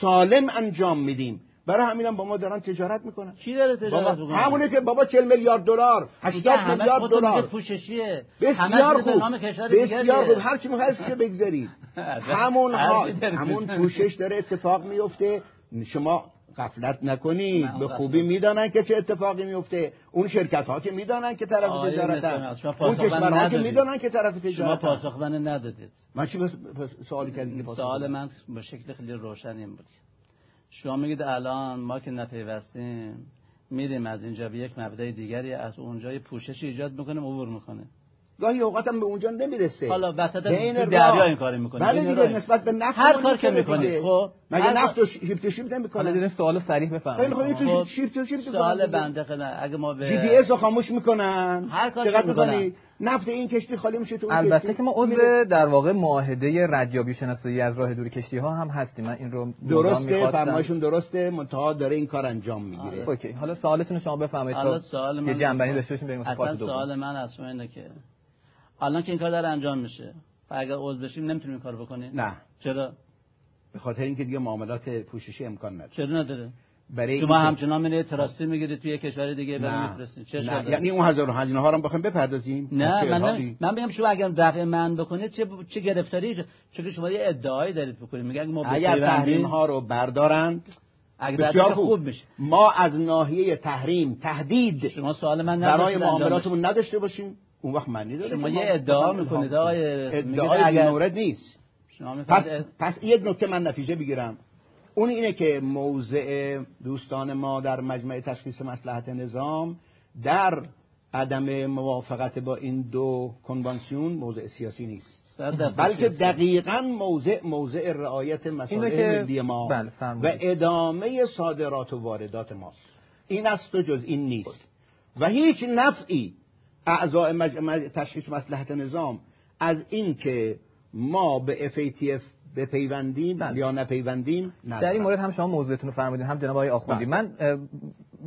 سالم انجام میدیم. برای همینم با ما دارن تجارت می‌کنن. کی داره تجارت می‌کنه؟ همونه که بابا 40 میلیارد دلار 80 میلیارد دلار. پوششیه بسیار خوب. بسیار خوب. هر چی می‌خواید بگذارید همون همون پوشش داره اتفاق میفته شما غفلت نکنید به خوبی می‌دانن که چه اتفاقی میفته اون شرکت ها که می‌دانن که طرف تجارت اون کشورها که می‌دانن که طرف تجارت شما پاسخ من ندادید. من چی سوالی کردید سوال من به شکل خیلی روشن این بود. شما میگید الان ما که نپیوستیم میریم از اینجا به یک مبدع دیگری از اونجا پوشش ایجاد می‌کنیم عبور می‌کنه گاهی اوقات هم به اونجا نمی‌رسه. حالا وسط دریا این کاری می‌کنه بله دیگه نسبت به نفت هر کار که می‌کنید خب مگه نفت و ship to ship نمی‌کنه حالا سوال صریح بفرمایید. خیلی خب تو ship to ship سوال بنده اگه ما به جی پی اس رو خاموش می‌کنن. هر کار می‌کنن. نفت این کشتی خالی میشه تو البته که ما عضو در واقع معاهده ردیابی شناسایی از راه دور کشتی ها هم هستیم. من این رو درسته فرمایشون درسته. منتها داره این کار انجام می‌گیره. آره. OK. حالا سوالتون شما بفرمایید. تا سوال من یه جنبندی داشته باشیم بریم سوال من از شما اینه که الان که این کار داره انجام میشه. و اگر عضو بشیم نمی‌تونیم این کار بکنیم. نه. چرا؟ به خاطر اینکه دیگه معاملات پوششی امکان نداره. چرا نداره؟ برای شما همچنان میره تراستی می‌گیرید توی کشور دیگه برای میفرستید. چه نه. یعنی اون هزار هزینه ها رو بخوایم بپردازیم؟ نه من من میگم شما اگر دفع من بکنید چه چه گرفتاری؟ چون شما یه ادعایی دارید بکنید. میگه ما اگر تحریم ها رو بردارند اگر خوب. میشه. ما از ناحیه تحریم تهدید شما سوال من برای معاملاتمون نداشته باشیم. اون وقت معنی داره شما یه ادعا می‌کنید آقای ادعای اگر... مورد نیست. شما پس, پس یک نکته من نتیجه بگیرم. اون اینه که موضع دوستان ما در مجمع تشخیص مسلحت نظام در عدم موافقت با این دو کنوانسیون موضع سیاسی نیست. بلکه دقیقا موضع موضع رعایت مسائل ملی ما بله و ادامه صادرات و واردات ماست. این است و جز این نیست. و هیچ نفعی اعضای مجمع تشخیص مسلحت نظام از این که ما به FATF بپیوندیم بله. یا نپیوندیم در این مورد هم شما موضوعتون رو فرمودین هم جناب آقای آخوندی. بله. من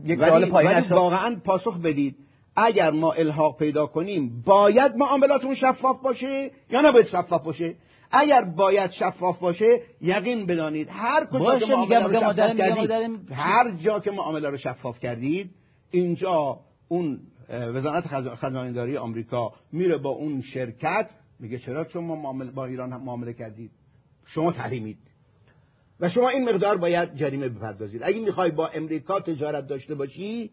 یک سوال پایین واقعا پاسخ بدید. اگر ما الحاق پیدا کنیم باید معاملاتمون شفاف باشه یا نباید شفاف باشه؟ اگر باید شفاف باشه یقین بدانید. هر کجا که معامله رو شفاف کردید هر جا که معامله رو شفاف کردید اینجا اون وزارت خزانه‌داری آمریکا میره با اون شرکت میگه چرا شما با ایران معامله کردید؟ شما تحریمید. و شما این مقدار باید جریمه بپردازید. اگه می‌خوای با امریکا تجارت داشته باشی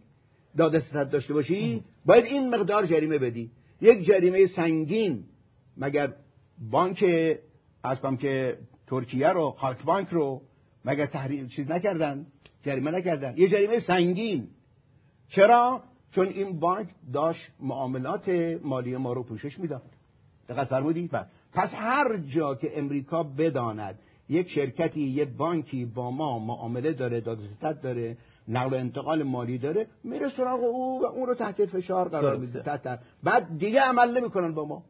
دادستت داشته باشی باید این مقدار جریمه بدی. یک جریمه سنگین مگر بانک از که ترکیه رو هالک بانک رو مگر تحریم چیز نکردن جریمه نکردن. یه جریمه سنگین. چرا؟ چون این بانک داشت معاملات مالی ما رو پوشش می‌داد. دقت فرمودید بله. پس هر جا که امریکا بداند یک شرکتی یک بانکی با ما معامله داره دادستت داره نقل و انتقال مالی داره میره سراغ او و اون رو تحت فشار قرار میده. تحت. بعد دیگه عمل نمی‌کنن با ما.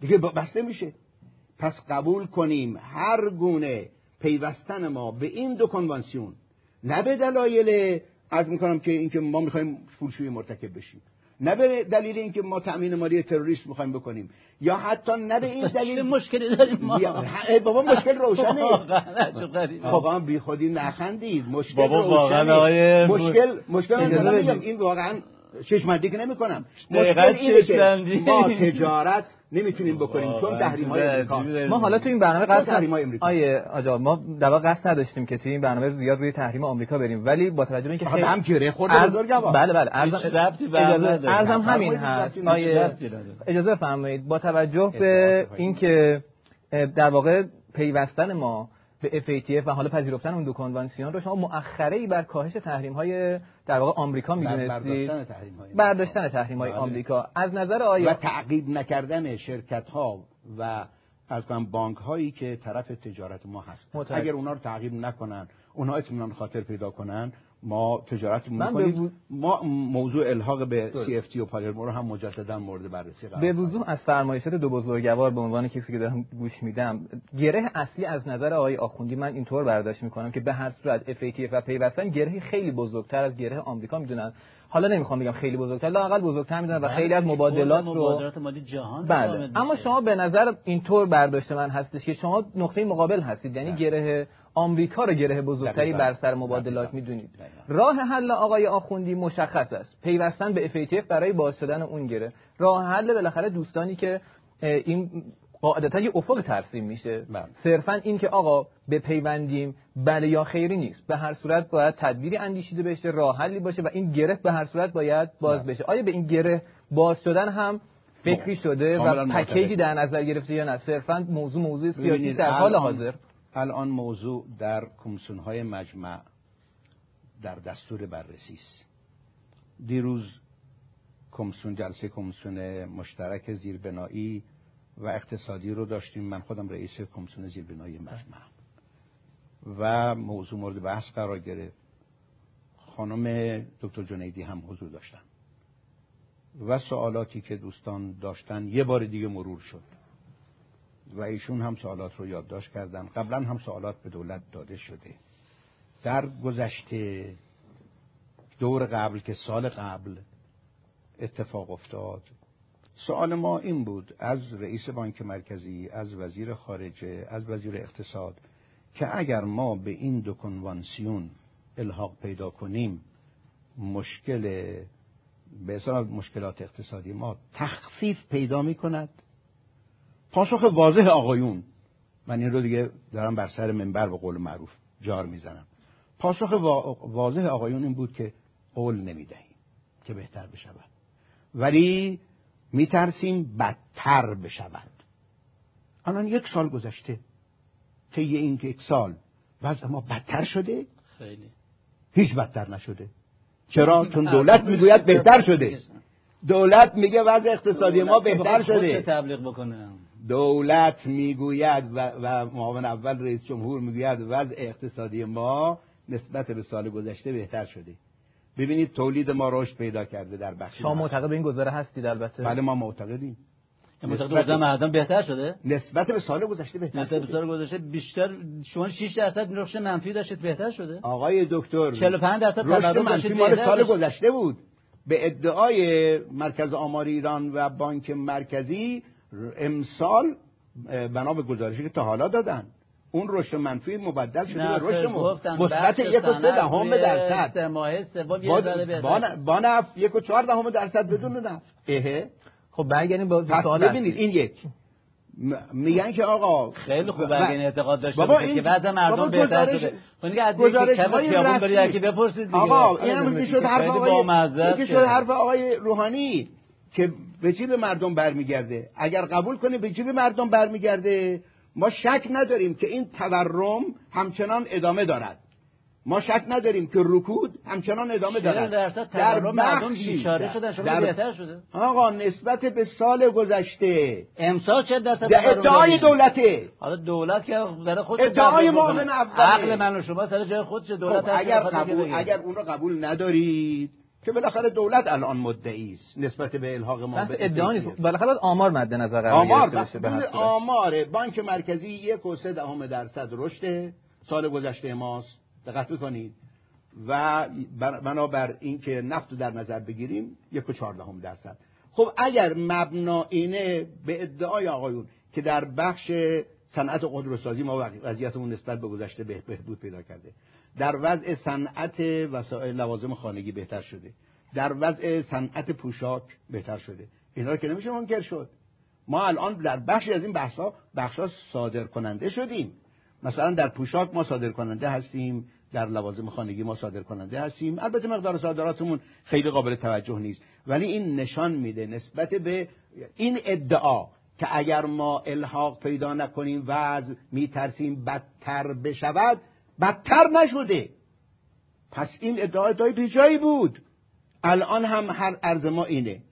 دیگه بسته میشه پس قبول کنیم هر گونه پیوستن ما به این دو کنوانسیون. نه به دلایل از می‌کنم که اینکه ما می‌خوایم پولشویی مرتکب بشیم. نه به دلیل اینکه ما تامین مالی تروریست می‌خوایم بکنیم یا حتی نه به این دلیل مشکلی داریم ما؟ بابا مشکل روشنه. بابا بی خودی نخندید. مشکل روشنه. مشکل مشکل این واقعا چشمندی که نمی‌کنم. مشکل اینه که ما تجارت نمی‌تونیم بکنیم چون تحریم های امریکا. ما حالا تو این برنامه قصد تحریم های امریکا. آیه آجا ما در واقع قصد نداشتیم که تو این برنامه زیاد روی تحریم آمریکا بریم ولی با توجه به اینکه خیلی هم گره خورده بزرگوار بله بله ارزم همین هست آیه اجازه بفرمایید. با توجه به اینکه در واقع پیوستن ما به FATF و حالا پذیرفتن اون دو کنوانسیون رو شما مؤخره ای بر کاهش تحریم های در واقع آمریکا می‌دونستید. برداشتن تحریم های بله. آمریکا. از نظر آیا و تعقیب نکردن شرکت ها و از بانک هایی که طرف تجارت ما هست. اگر اونا رو تعقیب نکنن اونها اطمینان خاطر پیدا کنن ما تجارت می‌کنیم. ما موضوع الحاق به CFT و پالرمو رو هم مجددا مورد بررسی قرار به وضوح از فرمایشات دو بزرگوار به عنوان کسی که دارم گوش میدم گره اصلی از نظر آقای آخوندی من اینطور برداشت می‌کنم که به هر صورت FATF و پیوستن گره خیلی بزرگتر از گره آمریکا می‌دونن. حالا نمی‌خوام بگم خیلی بزرگتر لاقل بزرگتر می‌دونن و خیلی از مبادلات رو مبادلات مالی جهان بله. اما شما به نظر اینطور برداشت من هستش که شما نقطه مقابل هستید یعنی بله. گره آمریکا رو گره بزرگتری بر سر مبادلات می‌دونید. راه حل آقای آخوندی مشخص است. پیوستن به FATF برای باز شدن اون گره. راه حل بالاخره دوستانی که این قاعدتا یه افق ترسیم میشه. بله. صرفا این که آقا به پیوندیم بله یا خیری نیست. به هر صورت باید تدبیری اندیشیده بشه راه حلی باشه و این گره به هر صورت باید باز بله. بشه. آیا به این گره باز شدن هم فکری شده و پکیجی در نظر گرفته یا نه؟ صرفا موضوع موضوع سیاسی در حال حاضر. الان موضوع در کمیسیون های مجمع در دستور بررسی است. دیروز کمیسیون جلسه کمیسیون مشترک زیربنایی و اقتصادی رو داشتیم. من خودم رئیس کمیسیون زیربنایی مجمع و موضوع مورد بحث قرار گرفت. خانم دکتر جنیدی هم حضور داشتن. و سوالاتی که دوستان داشتن یه بار دیگه مرور شد. و ایشون هم سوالات رو یادداشت کردن. قبلا هم سوالات به دولت داده شده. در گذشته دور قبل که سال قبل اتفاق افتاد سوال ما این بود از رئیس بانک مرکزی از وزیر خارجه از وزیر اقتصاد که اگر ما به این دو کنوانسیون الحاق پیدا کنیم مشکل به مشکلات اقتصادی ما تخفیف پیدا می کند پاسخ واضح آقایون من این رو دیگه دارم بر سر منبر به قول معروف جار می‌زنم. پاسخ واضح آقایون این بود که قول نمی‌دهیم که بهتر بشود. ولی میترسیم بدتر بشود. الان یک سال گذشته. طی این یک سال وضع ما بدتر شده؟ خیلی. هیچ بدتر نشده. چرا؟ چون دولت می‌گوید بهتر شده. دولت میگه وضع اقتصادی ما بهتر شده. تبلیغ بکنه. دولت می‌گوید و, و معاون اول رئیس جمهور می‌گوید وضع اقتصادی ما نسبت به سال گذشته بهتر شده. ببینید تولید ما رشد پیدا کرده در بخش شما معتقد به این گزاره هستید البته. بله ما معتقدیم. نسبت مردم بهتر شده؟ نسبت به سال گذشته بهتر نسبت به سال گذشته بیشتر شما 6 درصد رشد منفی داشتید بهتر شده؟ آقای دکتر 45 درصد رشد منفی مال سال گذشته بود. به ادعای مرکز آمار ایران و بانک مرکزی امسال بنا به گزارشی که تا حالا دادن. اون رشد منفی مبدل شده به رشد مثبت یک و سه دهم درصد با نفت یک و چهار دهم درصد بدون نفت اهه. خب برگردیم با سوال ببینید این یک. میگن که آقا خیلی خوب اگه این اعتقاد داشته باشه که بعضی مردم بهتر شده. خب دیگه از خیابون برید که بپرسید آقا این هم می‌شد حرف آقای شد حرف آقای روحانی که به چی به مردم برمیگرده؟ اگر قبول کنیم به چی به مردم برمیگرده؟ ما شک نداریم که این تورم همچنان ادامه دارد. ما شک نداریم که رکود همچنان ادامه دارد. در مردم اشاره شده شما بهتر شده. آقا نسبت به سال گذشته امسال چه درصد ادعای دولته. حالا دولت که در خود ادعای معاون اول. عقل من و شما سر جای خودش دولت خب اگر قبول اگر اون رو قبول ندارید که بالاخره دولت الان مدعی است نسبت به الحاق ما به ادعا نیست. بالاخره آمار مد نظر قرار آمار بشه آمار بانک مرکزی یک و سه دهم درصد رشد سال گذشته ماست. دقت بکنید. و بنابر اینکه نفت در نظر بگیریم یک و چهاردهم درصد. خب اگر مبنا اینه به ادعای آقایون که در بخش صنعت قدرتسازی ما وضعیتمون نسبت به گذشته بهبود پیدا کرده. در وضع صنعت وسایل لوازم خانگی بهتر شده. در وضع صنعت پوشاک بهتر شده. اینا رو که نمیشه منکر شد. ما الان در بخشی از این بحثا بخشا صادر کننده شدیم. مثلا در پوشاک ما صادر کننده هستیم در لوازم خانگی ما صادر کننده هستیم. البته مقدار صادراتمون خیلی قابل توجه نیست. ولی این نشان میده نسبت به این ادعا که اگر ما الحاق پیدا نکنیم وضع میترسیم بدتر بشود بدتر نشده. پس این ادعا ادعای بیجایی بود. الان هم هر عرض ما اینه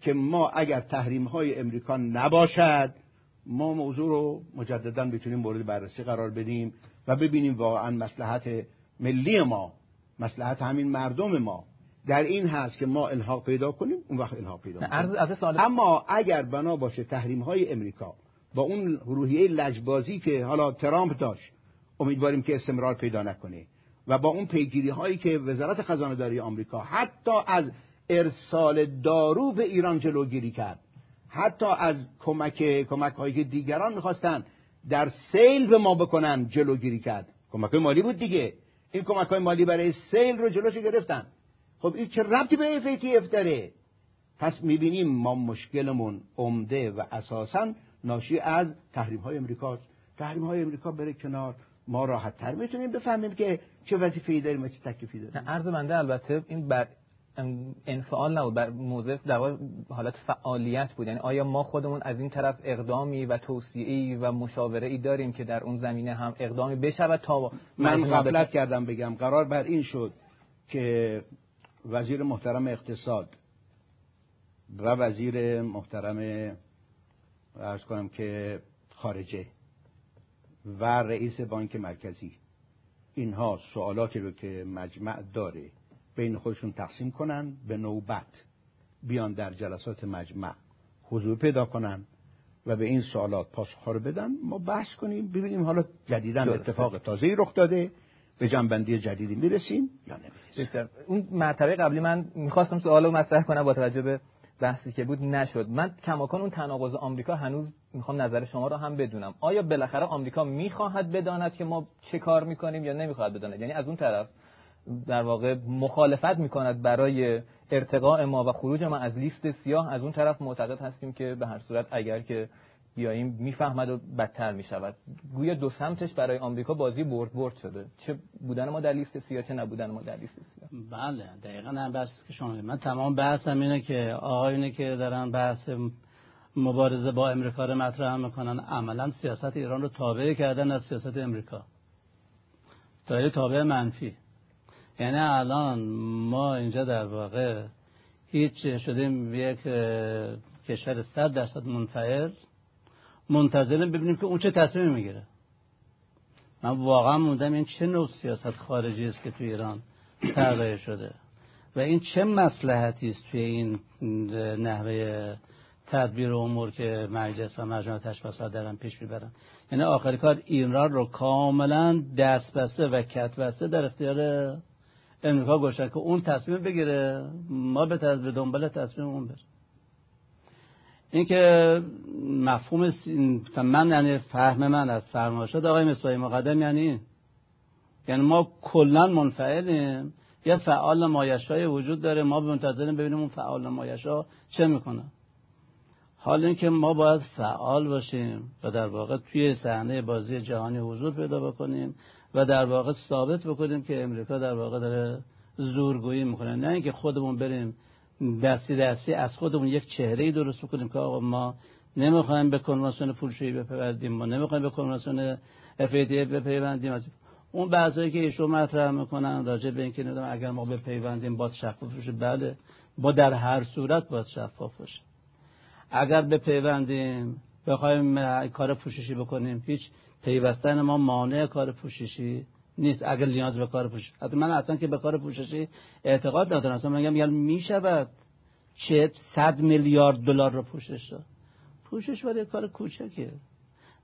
که ما اگر تحریم های امریکا نباشد ما موضوع رو مجددا بتونیم مورد بررسی قرار بدیم و ببینیم واقعا مسلحت ملی ما مسلحت همین مردم ما. در این هست که ما الحاق پیدا کنیم اون وقت الحاق پیدا کنیم اما اگر بنا باشه تحریم های امریکا با اون روحیه لجبازی که حالا ترامپ داشت امیدواریم که استمرار پیدا نکنه. و با اون پیگیری هایی که وزارت خزانه داری آمریکا حتی از ارسال دارو به ایران جلوگیری کرد حتی از کمک کمک هایی که دیگران می‌خواستن در سیل به ما بکنن جلوگیری کرد. کمک مالی بود دیگه. این کمک های مالی برای سیل رو جلوش گرفتن. خب این چه ربطی به FATF داره؟ پس می‌بینیم ما مشکلمون عمده و اساسا ناشی از تحریم های امریکاست. تحریم های امریکا بره کنار. ما راحت تر می‌تونیم بفهمیم که چه وظیفه‌ای داریم و چه تکلیفی داریم. عرض منده البته این بر انفعال نبود بر موضع در حالت فعالیت بود. یعنی آیا ما خودمون از این طرف اقدامی و توصیه‌ای و مشاوره ای داریم که در اون زمینه هم اقدامی بشود تا من قبلت کردم بگم. قرار بر این شد که وزیر محترم اقتصاد و وزیر محترم ارز کنم که خارجه و رئیس بانک مرکزی. اینها سوالاتی رو که مجمع داره بین خودشون تقسیم کنن به نوبت بیان در جلسات مجمع حضور پیدا کنن و به این سوالات پاسخ رو بدن. ما بحث کنیم ببینیم حالا جدیدا اتفاق تازه‌ای رخ داده به جنبندی جدیدی می‌رسیم یا نمی‌رسیم. اون مرتبه قبلی من می‌خواستم سوال رو مطرح کنم با توجه به بحثی که بود نشد. من کماکان اون تناقض آمریکا هنوز می‌خوام نظر شما رو هم بدونم. آیا بالاخره آمریکا می‌خواهد بداند که ما چه کار می‌کنیم یا نمی‌خواهد بداند؟ یعنی از اون طرف در واقع مخالفت می‌کند برای ارتقاء ما و خروج ما از لیست سیاه از اون طرف معتقد هستیم که به هر صورت اگر که بیاییم می‌فهمد و بدتر می‌شود. گویا دو سمتش برای آمریکا بازی برد برد شده. چه بودن ما در لیست سیاه چه نبودن ما در لیست سیاه. بله دقیقا هم بحث که شما من تمام بحثم اینه که آقایونی که دارن بحث مبارزه با امریکا رو مطرح می‌کنن. عملا سیاست ایران رو تابع کردن از سیاست امریکا تا تابع منفی. یعنی الان ما اینجا در واقع هیچ شدیم یک کشور صد درصد منفعل. منتظریم ببینیم که اون چه تصمیم می‌گیره. من واقعا موندم این چه نوع سیاست خارجی است که تو ایران تغییر شده و این چه مسلحتی است توی این نحوه تدبیر امور که مجلس و مجموعه تشخیصات دارن پیش می‌برن. یعنی آخری کار ایران رو کاملا دست بسته و کت بسته در اختیار امریکا گوشن که اون تصمیم بگیره. ما به به دنبال تصمیم اون بریم. این که مفهوم من یعنی فهم من از فرمایشات آقای مصباحی مقدم یعنی یعنی ما کلا منفعلیم. یه فعال مایشای وجود داره ما منتظریم ببینیم اون فعال مایشا چه می‌کنه. حال اینکه ما باید فعال باشیم و در واقع توی صحنه بازی جهانی حضور پیدا بکنیم و در واقع ثابت بکنیم که امریکا در واقع داره زورگویی می‌کنه. نه اینکه خودمون بریم دستی دستی از خودمون یک چهره ای درست بکنیم که آقا ما نمی‌خوایم به کنوانسیون پولشویی بپیوندیم ما نمی‌خوایم به کنوانسیون FATF بپیوندیم. اون بحثایی که ایشون مطرح می‌کنن راجع به اینکه نمی‌دونم اگر ما بپیوندیم باید شفاف بشه بله با در هر صورت باید شفاف باشه. اگر بپیوندیم بخوایم کار پوششی بکنیم هیچ پیوستن ما مانع کار پوششی نیست. اگر نیاز به کار پوششی من اصلا که به کار پوششی اعتقاد ندارم. اصلا میگم یعنی می‌شود چه صد میلیارد دلار رو پوشش داد. پوشش برای کار کوچکه.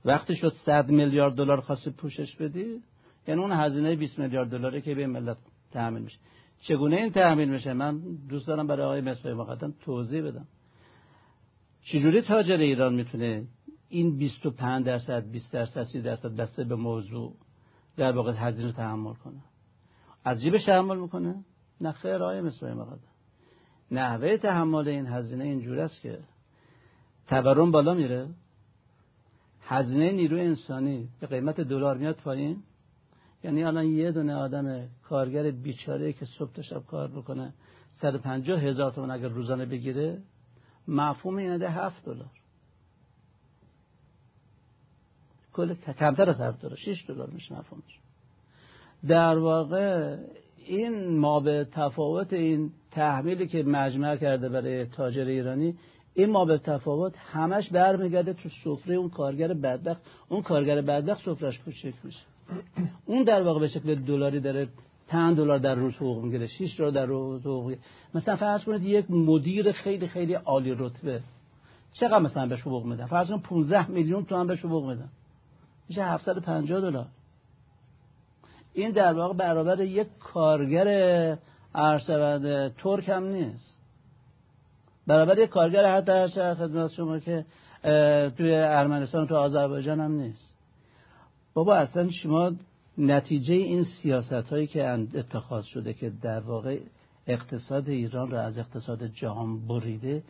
وقتی شد صد میلیارد دلار خواستی پوشش بدی یعنی اون هزینه 20 میلیارد دلاری که به ملت تحمیل میشه. چگونه این تحمیل میشه؟ من دوست دارم برای آقای مصباحی مقدم توضیح بدم. چجوری تاجر ایران می‌تونه این 25 درصد 20 درصد 30 درصد بسته به موضوع در واقع هزینه تحمل کنه. از جیبش تحمل می‌کنه. نه خیر آیه مثل مقدم نحوه تحمل این هزینه اینجور است که تورم بالا میره. هزینه نیروی انسانی به قیمت دلار میاد پایین. یعنی الان یه دونه آدم کارگر بیچاره که صبح تا شب کار بکنه 150 هزار تومن اگر روزانه بگیره مفهوم اینه ده 7 دلار. کل کمتر از 7 دلار 6 دلار میشه مفهومش. در واقع این ما به تفاوت این تحمیلی که مجمع کرده برای تاجر ایرانی این ما به تفاوت همش برمیگرده تو سفره اون کارگر بدبخت. اون کارگر بدبخت سفرش کوچک میشه. اون در واقع به شکل دلاری داره 5 دلار در روز حقوق می‌گیره 6 دلار در روز حقوق مثلا فرض کنید یک مدیر خیلی خیلی عالی رتبه. چقدر مثلا بهش حقوق میدن؟ فرض کنید 15 میلیون تومان بهش حقوق میدن. میشه 750 دلار. این در واقع برابر یک کارگر ارشد ترک هم نیست. برابر یک کارگر حتی ارشد خدمت شما که توی ارمنستان تو آذربایجان هم نیست. بابا اصلا شما نتیجه این سیاست هایی که اتخاذ شده که در واقع اقتصاد ایران را از اقتصاد جهان بریده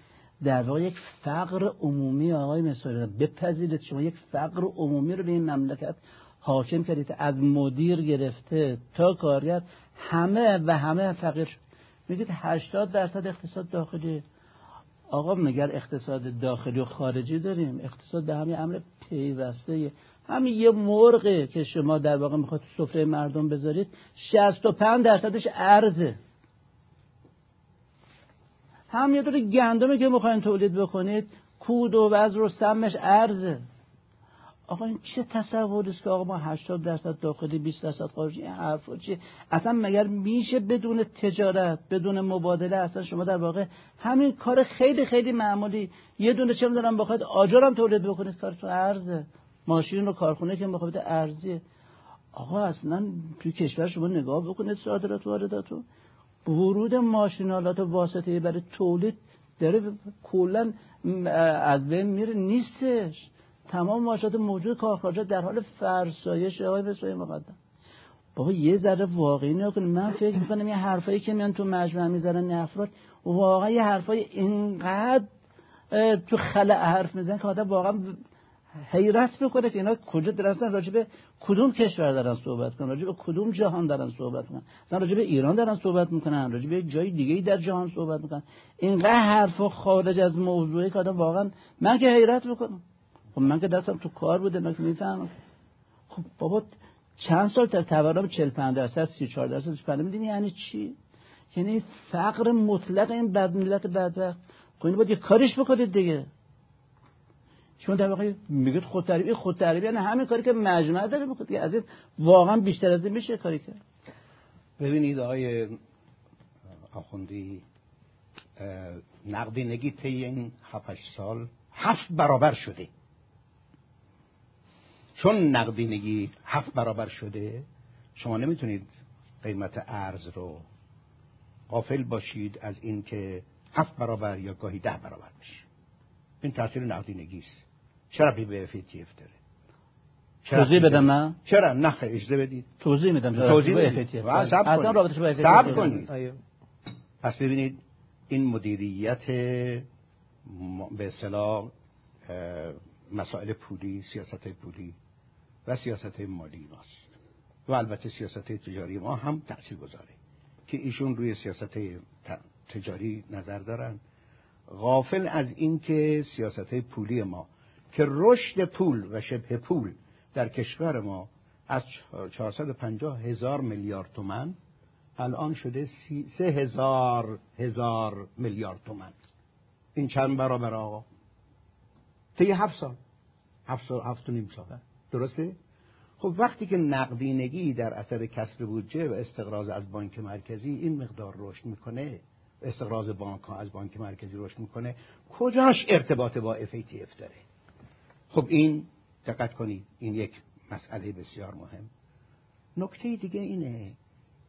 در واقع یک فقر عمومی آقای مثالی بپذیرید. شما یک فقر عمومی رو به این مملکت حاکم کردید از مدیر گرفته تا کارگر همه و همه فقیر شد. میگید 80 درصد اقتصاد داخلی. آقا مگر اقتصاد داخلی و خارجی داریم؟ اقتصاد به همین امر پیوسته. همین یه مرغه که شما در واقع می‌خواد سفره مردم بذارید 65 درصدش ارزه. هم یه دور گندمه که می‌خواین تولید بکنید کود و وزر و سمش ارزه آقا این چه تصوری است که آقا ما 80 درصد داخلی 20 درصد خارجی این حرفا چیه؟ اصلا مگر میشه بدون تجارت بدون مبادله؟ اصلا شما در واقع همین کار خیلی خیلی معمولی. یه دونه چه می‌دونم بخواید آجرم تولید بکنید کارتون ارزه ماشین و کارخونه که مخابط ارزیه آقا اصلا توی کشور شما نگاه بکنید صادرات واردات ورود ماشینالات واسطه برای تولید داره کلا از بین میره نیستش. تمام ماشینات موجود کارخانجات در حال فرسایش آقای بسوی مقدم. بابا یه ذره واقعی نگاه من فکر می‌کنم یه حرفایی که میان تو مجمع می‌ذارن افراد واقعا یه حرفای اینقدر تو خلع حرف می‌زنن که آدم واقعا حیرت می‌کنه که اینا کجا درستن راجبه کدوم کشور دارن صحبت کنن راجبه کدوم جهان دارن صحبت کنن. مثلا راجبه ایران دارن صحبت می‌کنن راجبه جای دیگه در جهان صحبت می‌کنن. اینقدر حرف خارج از موضوعی که آدم واقعا من که حیرت می‌کنم. خب من که دستم تو کار بوده من که می‌فهمم. خب بابا چند سال تا تورم 45 درصد 34 درصد 35 می‌دونی یعنی چی؟ یعنی فقر مطلق این بد ملت بدبخت. خب اینو باید یه کارش بکنید دیگه. چون در واقع میگید خود تربیت خود تربیت یعنی همین کاری که مجمع داره بکنید از این واقعا بیشتر از این میشه کاری کرد ببینید آقای آخوندی نقدینگی طی این 7 سال هفت برابر شده. چون نقدینگی هفت برابر شده شما نمی‌تونید قیمت ارز رو قافل باشید از اینکه هفت برابر یا گاهی ده برابر بشه. این تاثیر نقدینگی است. چرا بی به افیتیف داره؟ توضیح بدم من چرا؟ نخه اجازه بدید. توضیح میدم توضیح بدید. صبر کنید. پس ببینید این مدیریت به اصطلاح مسائل پولی سیاست پولی و سیاست مالی ماست. و البته سیاست تجاری ما هم تأثیر گذاره که ایشون روی سیاست تجاری نظر دارن. غافل از اینکه سیاست پولی ما که رشد پول و شبه پول در کشور ما از 450 هزار میلیارد تومن الان شده سه هزار هزار میلیارد تومن این چند برابر آقا؟ طی هفت سال. هفت سال هفت نیم سال. درسته؟ خب وقتی که نقدینگی در اثر کسر بودجه و استقراض از بانک مرکزی این مقدار رشد می‌کنه استقراض بانک ها از بانک مرکزی رشد می‌کنه کجاش ارتباط با FATF داره؟ خب این دقت کنید این یک مسئله بسیار مهم. نکته دیگه اینه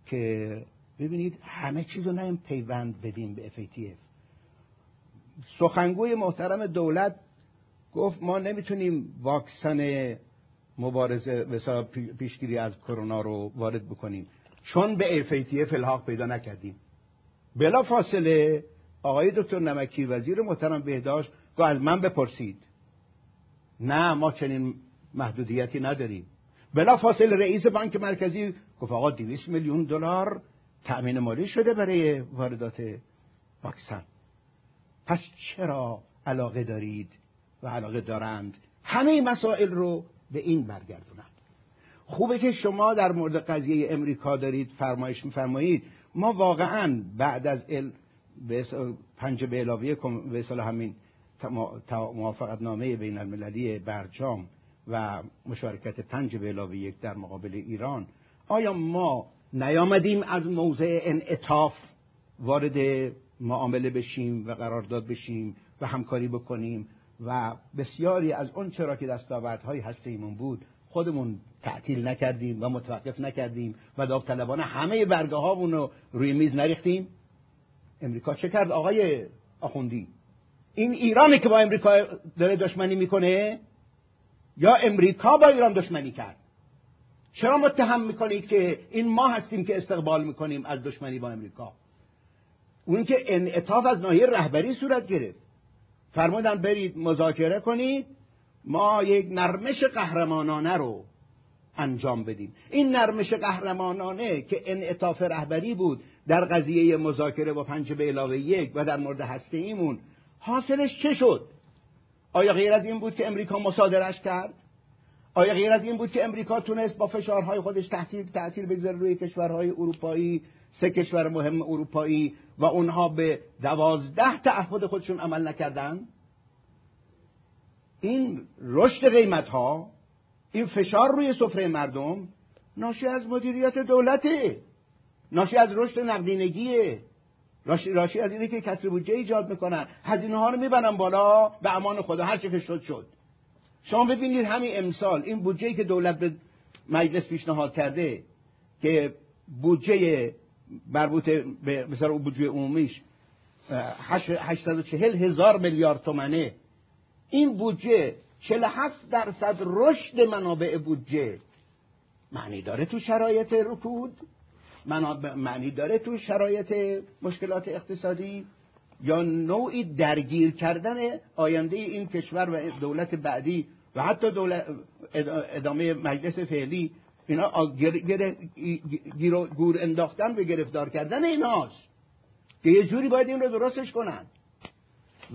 که ببینید همه چیز رو نیم پیوند بدیم به FATF سخنگوی محترم دولت گفت ما نمی‌تونیم واکسن مبارزه و پیشگیری از کرونا رو وارد بکنیم. چون به FATF الحاق پیدا نکردیم. بلا فاصله آقای دکتر نمکی وزیر محترم بهداشت گفت از من بپرسید. نه ما چنین محدودیتی نداریم. بلا فاصل رئیس بانک مرکزی گفت آقا 200 میلیون دلار تأمین مالی شده برای واردات واکسن. پس چرا علاقه دارید و علاقه دارند؟ همه مسائل رو به این برگردونند. خوبه که شما در مورد قضیه امریکا دارید فرمایش میفرمایید. ما واقعا بعد از ال... پنج به علاوه به همین موافقت نامه بین المللی برجام و مشارکت پنج به علاوه یک در مقابل ایران آیا ما نیامدیم از موضع انعطاف وارد معامله بشیم و قرارداد بشیم و همکاری بکنیم و بسیاری از اون چرا که دستاوردهای هسته ایمون بود خودمون تعطیل نکردیم و متوقف نکردیم و داوطلبانه همه برگه هامون رو روی میز نریختیم؟ امریکا چه کرد آقای آخوندی؟ این ایرانی که با امریکا داره دشمنی می‌کنه یا امریکا با ایران دشمنی کرد؟ چرا متهم می‌کنید که این ما هستیم که استقبال می‌کنیم از دشمنی با امریکا؟ اون که انعطاف از ناحیه رهبری صورت گرفت. فرمودن برید مذاکره کنید ما یک نرمش قهرمانانه رو انجام بدیم. این نرمش قهرمانانه که انعطاف رهبری بود در قضیه مذاکره با پنج به علاوه یک و در مورد هسته ایمون حاصلش چه شد؟ آیا غیر از این بود که امریکا مصادرش کرد؟ آیا غیر از این بود که امریکا تونست با فشارهای خودش تاثیر تاثیر بگذاره روی کشورهای اروپایی سه کشور مهم اروپایی و اونها به دوازده تعهد خودشون عمل نکردن؟ این رشد قیمت ها این فشار روی سفره مردم ناشی از مدیریت دولته ناشی از رشد نقدینگیه. راشی, از اینه که کسر بودجه ایجاد می‌کنن. هزینه ها رو می‌برن بالا به امان خدا. هر چه که شد شد. شما ببینید همین امسال این بودجه که دولت به مجلس پیشنهاد کرده که بودجه مربوط به مثلا بودجه عمومیش 840 هزار میلیارد تومنه. این بودجه 47 درصد رشد منابع بودجه. معنی داره تو شرایط رکود؟ معنی داره تو شرایط مشکلات اقتصادی یا نوعی درگیر کردن آینده این کشور و دولت بعدی و حتی دولت ادامه مجلس فعلی اینا گور انداختن به گرفتار کردن ایناست که یه جوری باید این رو درستش کنن.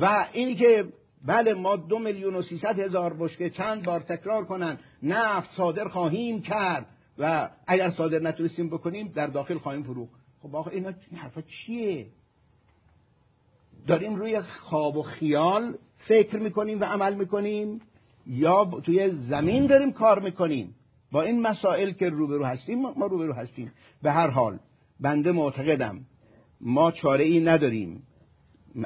و اینی که بله ما دو میلیون و سیصد هزار بشکه چند بار تکرار کنن نفت صادر خواهیم کرد. و اگر صادر نتونستیم بکنیم در داخل خواهیم فروخت. خب آقا اینا این حرفا چیه؟ داریم روی خواب و خیال فکر می‌کنیم و عمل می‌کنیم یا توی زمین داریم کار می‌کنیم. با این مسائل که روبرو هستیم ما روبرو هستیم. به هر حال بنده معتقدم ما چاره ای نداریم.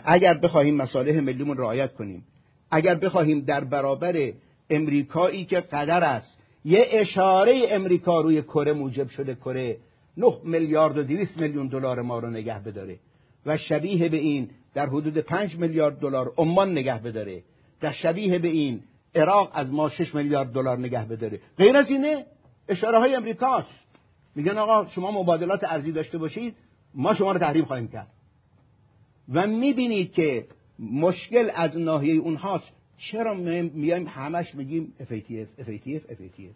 اگر بخواهیم مصالح ملیمون رعایت کنیم اگر بخواهیم در برابر امریکایی که قدر است یه اشاره امریکا روی کره موجب شده کره 9 میلیارد و 200 میلیون دلار ما رو نگه بداره و شبیه به این در حدود 5 میلیارد دلار عمان نگه بداره. در شبیه به این عراق از ما 6 میلیارد دلار نگه بداره. غیر از اینه اشاره های امریکاست. میگن آقا شما مبادلات ارزی داشته باشید ما شما رو تحریم خواهیم کرد. و می‌بینید که مشکل از ناحیه اونهاست. چرا میایم همش میگیم FATF FATF FATF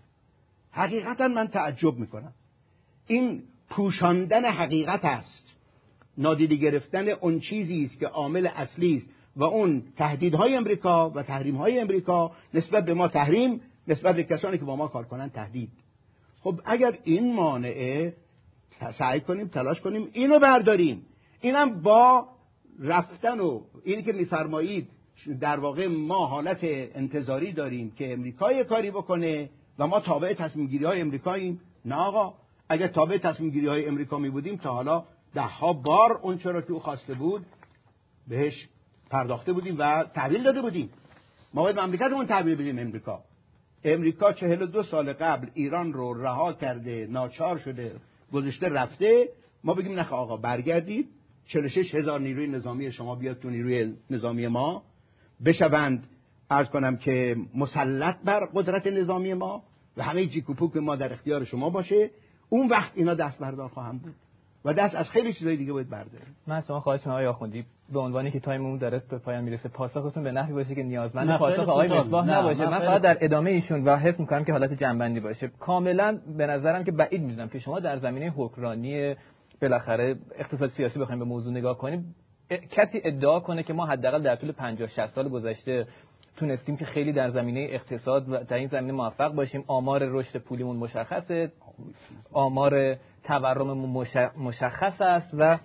حقیقتا من تعجب می‌کنم. این پوشاندن حقیقت است. نادیده گرفتن اون چیزی است که عامل اصلی است و اون تهدیدهای امریکا و تحریمهای امریکا نسبت به ما تحریم نسبت به کسانی که با ما کار کنن تهدید. خب اگر این مانعه سعی کنیم تلاش کنیم اینو برداریم. اینم با رفتن و اینی که میفرمایید در واقع ما حالت انتظاری داریم که امریکا کاری بکنه و ما تابع تصمیم گیری های امریکاییم نه آقا. اگر تابع تصمیم گیری های امریکا می بودیم تا حالا ده ها بار اون چرا که او خواسته بود بهش پرداخته بودیم و تحویل داده بودیم. ما باید مملکتمون تحویل بدیم امریکا. امریکا چهل دو سال قبل ایران رو رها کرده ناچار شده گذشته رفته. ما بگیم نخ آقا برگردید. 46 هزار نیروی نظامی شما بیاد تو نیروی نظامی ما. بشوند. ارز کنم که مسلط بر قدرت نظامی ما و همه جیکوپوک ما در اختیار شما باشه. اون وقت اینا دست بردار خواهم بود و دست از خیلی چیزای دیگه باید برداره من شما خواهش می‌کنم آقای آخوندی به عنوانی که تایممون داره به پایان می‌رسه پاسختون به نحوی باشه که نیازمند پاسخ آقای مصباح نباشه. من فقط در ادامه ایشون و حس می‌کنم که حالت جنبندی باشه. کاملا به نظرم که بعید می‌دونم که شما در زمینه حکمرانی بالاخره اقتصاد سیاسی بخوایم به موضوع نگاه کنیم. کسی ادعا کنه که ما حداقل در طول 50 60 سال گذشته تونستیم که خیلی در زمینه اقتصاد و در این زمینه موفق باشیم. آمار رشد پولیمون مشخصه. آمار تورممون مشخص است و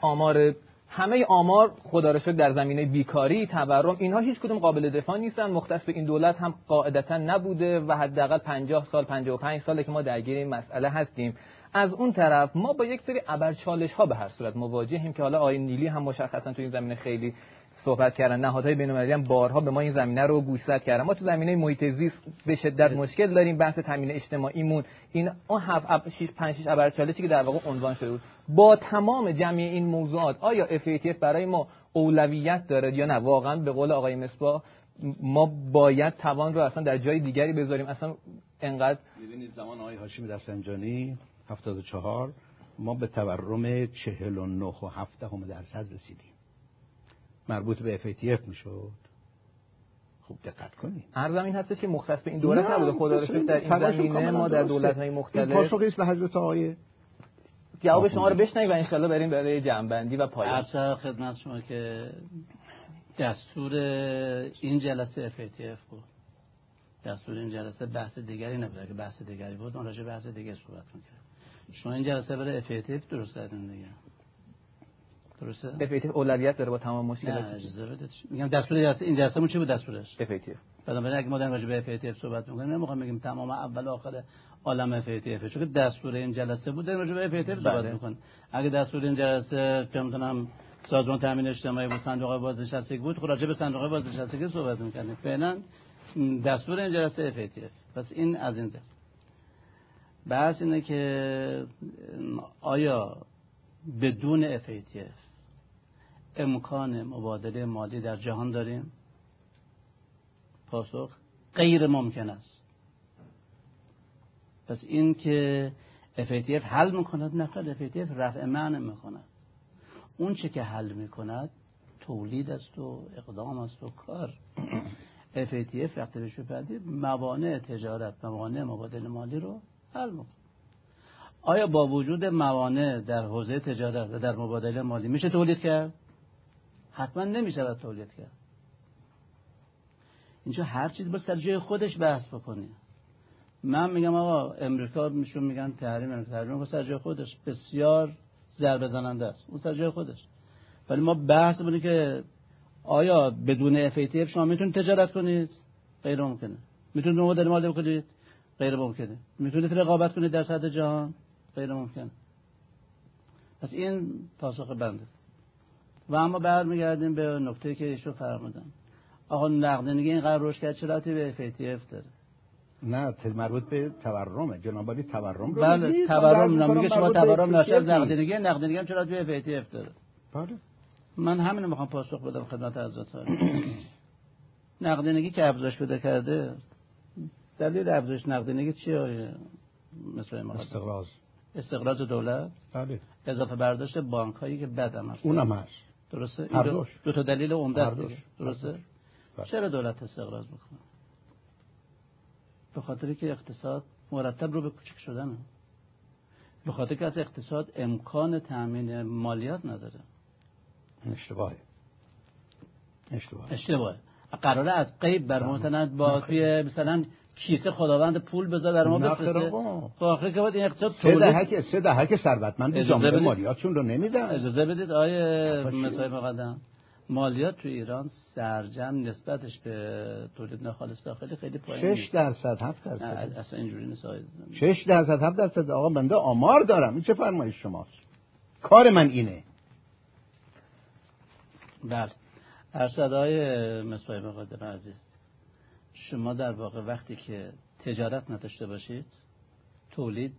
آمار همه آمار خدا رو در زمینه بیکاری تورم اینها هیچ کدوم قابل دفاع نیستن. مختص به این دولت هم قاعدتا نبوده و حداقل 50 سال 55 ساله که ما درگیر این مسئله هستیم. از اون طرف ما با یک سری ابرچالش ها به هر صورت مواجهیم که حالا آقای نیلی هم مشخصا تو این زمینه خیلی صحبت کردن. نهادهای بین‌المللی هم بارها به ما این زمینه رو گوشزد کردن. ما تو زمینه محیط زیست به شدت مشکل داریم بحث تامین اجتماعیمون. این اون 7 6 5 6 ابرچالشی که در واقع عنوان شده بود. با تمام جمعی این موضوعات آیا FATF برای ما اولویت داره یا نه؟ واقعا به قول آقای مصباح ما باید توان رو اصلا در جای دیگری بذاریم. اصلا انقدر می‌بینید زمان آقای هاشمی رفسنجانی 74 ما به تورم 49 و 7 درصد رسیدیم. مربوط به FATF می‌شد. خوب دقت کنید. ارزم این هستش که مختص به این دولت نبوده. خدا رو در این زمینه ما در دولت های مختلف این پاسخی به حضرت آقای جواب شما رو بشنوید و انشالله بریم برای جنبندی و پایان. عرض خدمت شما که دستور این جلسه FATF بود. دستور این جلسه بحث دیگری نبود. که بحث دیگری بود اون راجع بحث دیگه صحبت می‌کرد شما این جلسه برای FATF درست کردین دیگه. درسته؟ FATF اولویت داره با تمام مشکلات نه اجازه بدید. میگم دستور جلسه این جلسه چی بود دستورش؟ FATF بنابراین اگه ما در راجع به FATF صحبت می‌کنیم نمی‌خوام بگیم تمام اول و آخر عالم FATF چون که دستور این جلسه بود در راجع به FATF صحبت بله. می‌کنیم. اگه دستور این جلسه که می‌تونم سازمان تامین اجتماعی بود صندوق بازنشستگی بود خب راجع به صندوق بازنشستگی صحبت می‌کنیم فعلا دستور این جلسه افیتیف پس این از این ده. بحث اینه که آیا بدون FATF امکان مبادله مالی در جهان داریم؟ پاسخ غیر ممکن است. پس این که FATF حل می‌کند نقل FATF رفع معنی می‌کند. اون چه که حل می‌کند تولید است و اقدام است و کار. FATF وقتی بهش موانع تجارت موانع مبادله مالی رو می‌کنه آیا با وجود موانع در حوزه تجارت و در مبادله مالی میشه تولید کرد؟ حتما نمیشه تولید کرد. اینجا هر چیز با سر جای خودش بحث بکنی من میگم آقا امریکا میشون میگن تحریم تحریم سر جای خودش. بسیار ضربه زننده است. اون سر جای خودش. ولی ما بحث بودیم که آیا بدون FATF شما می‌تونید تجارت کنید؟ غیر ممکنه. می‌تونید مبادله مالی بکنید؟ غیر ممکنه. می‌تونید رقابت کنید در سطح جهان؟ غیر ممکنه پس این پاسخ بنده. و اما برمیگردیم به نکته که ایشون فرمودن. آقا نقدینگی این قرار روش کرد چرا به FATF داره؟ نه مربوط به تورمه جناب علی تورم. رو بله تورم میگه شما تورم ناشی از نقدینگی نقدینگی هم چرا به FATF داره؟ بله. من همین رو می‌خوام پاسخ بدم خدمت حضرت نقدینگی که افزایش بده کرده دلیل افزایش نقدینگی چیه مثل ما استقراض. استقراض دولت؟ بله. اضافه برداشت بانک هایی که بدم هست اونم هست. درسته؟ هر. دو تا دلیل عمده است درسته؟ بله. چرا دولت استقراض می‌کنه؟ به خاطر که اقتصاد مرتب رو به کوچک شدن به خاطر که از اقتصاد امکان تامین مالیات نداره. اشتباهه. اشتباهه. اشتباهه. قراره از قیب بر مثلا با توی مثلا کیسه خداوند پول بذار برای ما بفرسته. خب آخه که این اقتصاد تولید سه دهک سه دهک ثروتمند جامعه مالیاتشون رو نمیدن. اجازه بدید آیه مثلا مقدم. مالیات تو ایران سرجم نسبتش به تولید ناخالص داخلی خیلی پایین 6 درصد 7 درصد. اصلا اینجوری نیست 6 درصد 7 درصد. آقا بنده آمار دارم. این چه فرمایش شماست؟ کار من اینه. بله. ارشدهای مصباح مقدم عزیز. شما در واقع وقتی که تجارت نداشته باشید تولید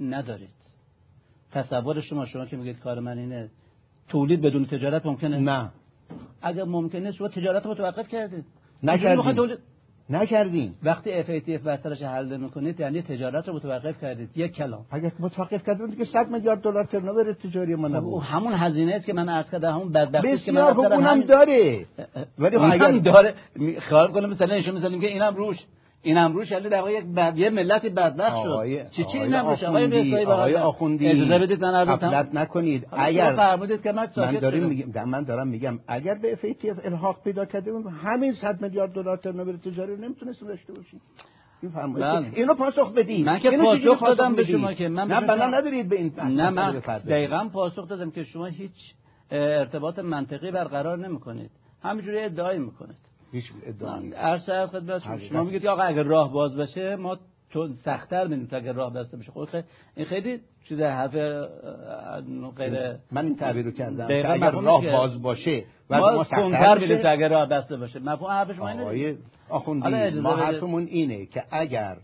ندارید. تصور شما شما که میگید کار من اینه تولید بدون تجارت ممکنه؟ نه. اگر ممکنه شما تجارت متوقف کردید. نکردیم. تولید نکردیم وقتی FATF برترش حل می‌کنید یعنی تجارت رو متوقف کردید. یک کلام. اگر متوقف کردیم دیگه 100 میلیارد دلار ترنوور تجاری ما خب، نبود همون هزینه است که من عرض کردم همون بدبختی که من اونم داره. ولی خب اگر داره. خیال کنم مثلا نشون می‌ذاریم که اینم روش. اینم روش یعنی در واقع یک بد... یه ملتی بدبخت شد. چی چی اینم روش آقای آقای آخوندی. اجازه بدید من عرض نکنید. اگر فرمودید که من من دارم میگم من دارم میگم اگر به FATF الحاق پیدا کرده بود همین 100 میلیارد دلار ترنوور تجاری رو نمی‌تونست داشته باشیم. بله. اینو پاسخ بدید. من که پاسخ دادم به شما که من نه بنا ندارید به این نه من دقیقاً پاسخ دادم که شما هیچ ارتباط منطقی برقرار نمی‌کنید. همینجوری ادعای می‌کنید. هیچ ادعایی عرض خدمت شما میگید آقا اگر راه باز بشه ما تو سختتر میدیم تا اگر راه بسته بشه. خب این خیلی چیز حرف غیر من این تعبیر رو کردم اگر راه باز باشه و ما سختتر میدیم تا اگر راه بسته باشه. مفهوم حرف شما اینه آخوندی ما حرفمون اینه که اگر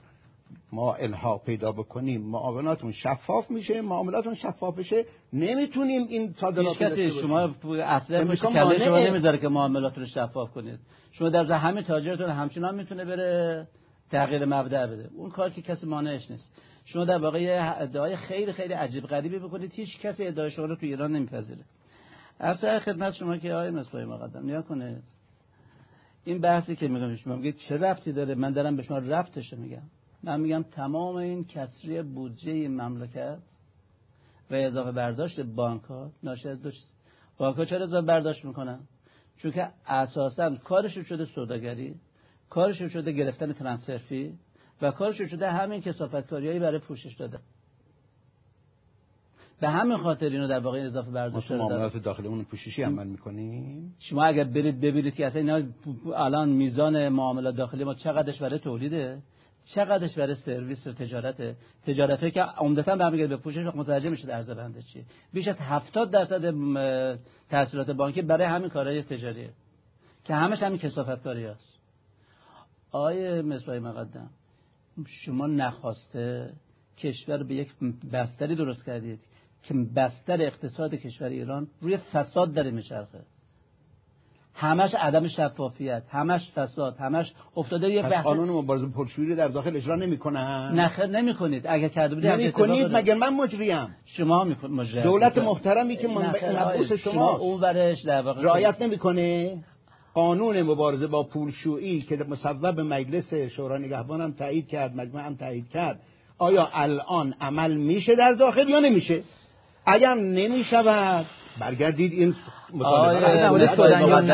ما الحاق پیدا بکنیم معاملاتون شفاف میشه معاملاتون شفاف بشه. نمی‌تونیم این صادرات کسی شما اصلا پشت کله شما نمی‌ذاره که معاملات رو شفاف کنید. شما در همین تاجرتون همچنان می‌تونه بره تغییر مبدع بده. اون کار که کسی مانعش نیست. شما در واقع ادعای خیلی خیلی عجیب غریبی بکنید. هیچ کسی ادعای شما رو تو ایران نمیپذیره. اصلا خدمت شما که آقای مصباحی مقدم نیا کنید. این بحثی که میگم شما میگه چه رفتی داره؟ من دارم به شما رفتش میگم. من میگم تمام این کسری بودجه مملکت و اضافه برداشت بانک ها ناشی از دو چیز. بانک ها چرا اضافه برداشت می‌کنن؟ چون که اساسا کارشون شده سوداگری کارشون شده گرفتن ترانسفر و کارشون شده همین کسافتکاریایی برای پوشش داده به همین خاطر اینو در واقع اضافه برداشت داره معاملات داخلیمون پوششی عمل می‌کنیم. شما اگر برید ببینید که اصلا الان میزان معاملات داخلی ما چقدرش برای تولیده چقدرش برای سرویس و تجارته تجارته که عمدتا برمیگرده به پوشش متوجه میشه در بنده چی بیش از 70 درصد تحصیلات بانکی برای همین کارهای تجاریه که همش همین کسافت کاری هست. آیه مصباحی مقدم شما نخواسته کشور به یک بستری درست کردید که بستر اقتصاد کشور ایران روی فساد داره میچرخه. همش عدم شفافیت همش فساد همش افتاده یه بحث قانون مبارزه پرشویی در داخل اجرا نمی‌کنن؟ نخیر نمی‌کنید اگر کرده بودید نمی‌کنید مگر من مجریم؟ شما مجری دولت محترمی که منبع شما شما اون برش در واقع رعایت نمی‌کنه؟ قانون مبارزه با پولشویی که مصوب مجلس شورای نگهبان هم تایید کرد مجمع هم تایید کرد آیا الان عمل میشه در داخل یا نمیشه؟ اگر نمی‌شود برگردید این مطالبه.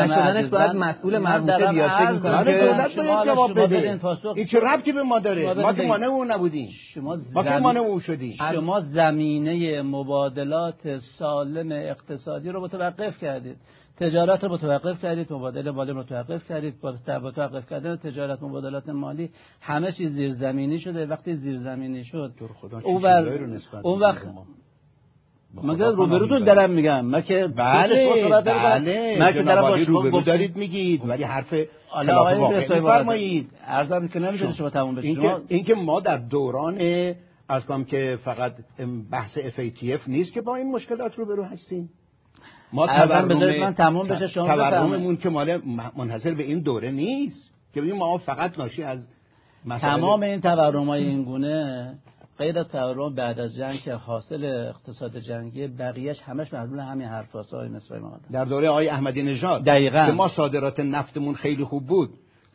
نشدنش باید مسئول مربوطه بیاد. فکر می‌کنم که دولت باید جواب بده. این چه ربطی به ما داره ما که مانع اون نبودیم. شما ما که مانع اون شدیم. شما زمینه مبادلات سالم اقتصادی رو متوقف کردید. تجارت رو متوقف کردید مبادله مالی رو متوقف کردید با متوقف کردن تجارت مبادلات مالی همه چیز زیرزمینی شده. وقتی زیرزمینی شد اون وقت مگر روبروتون دارم میگم. من که بله بله. من که دارم با روبرو دارید میگید ولی حرف میفرمایید ارزم که نمی‌ذارید شما تموم بشه اینکه اینکه ما در دوران از کنم که فقط بحث FATF نیست که با این مشکلات روبرو هستیم. ما تورم من تموم بشه شما تورممون که مال منحصر به این دوره نیست. که ما فقط ناشی از تمام این تورمای این گونه غیر از تورم بعد از جنگ که حاصل اقتصاد جنگی بقیهش همش مدلول همین حرف هاست ما در دوره آقای احمدی نژاد دقیقاً. که ما صادرات نفتمون خیلی خوب بود.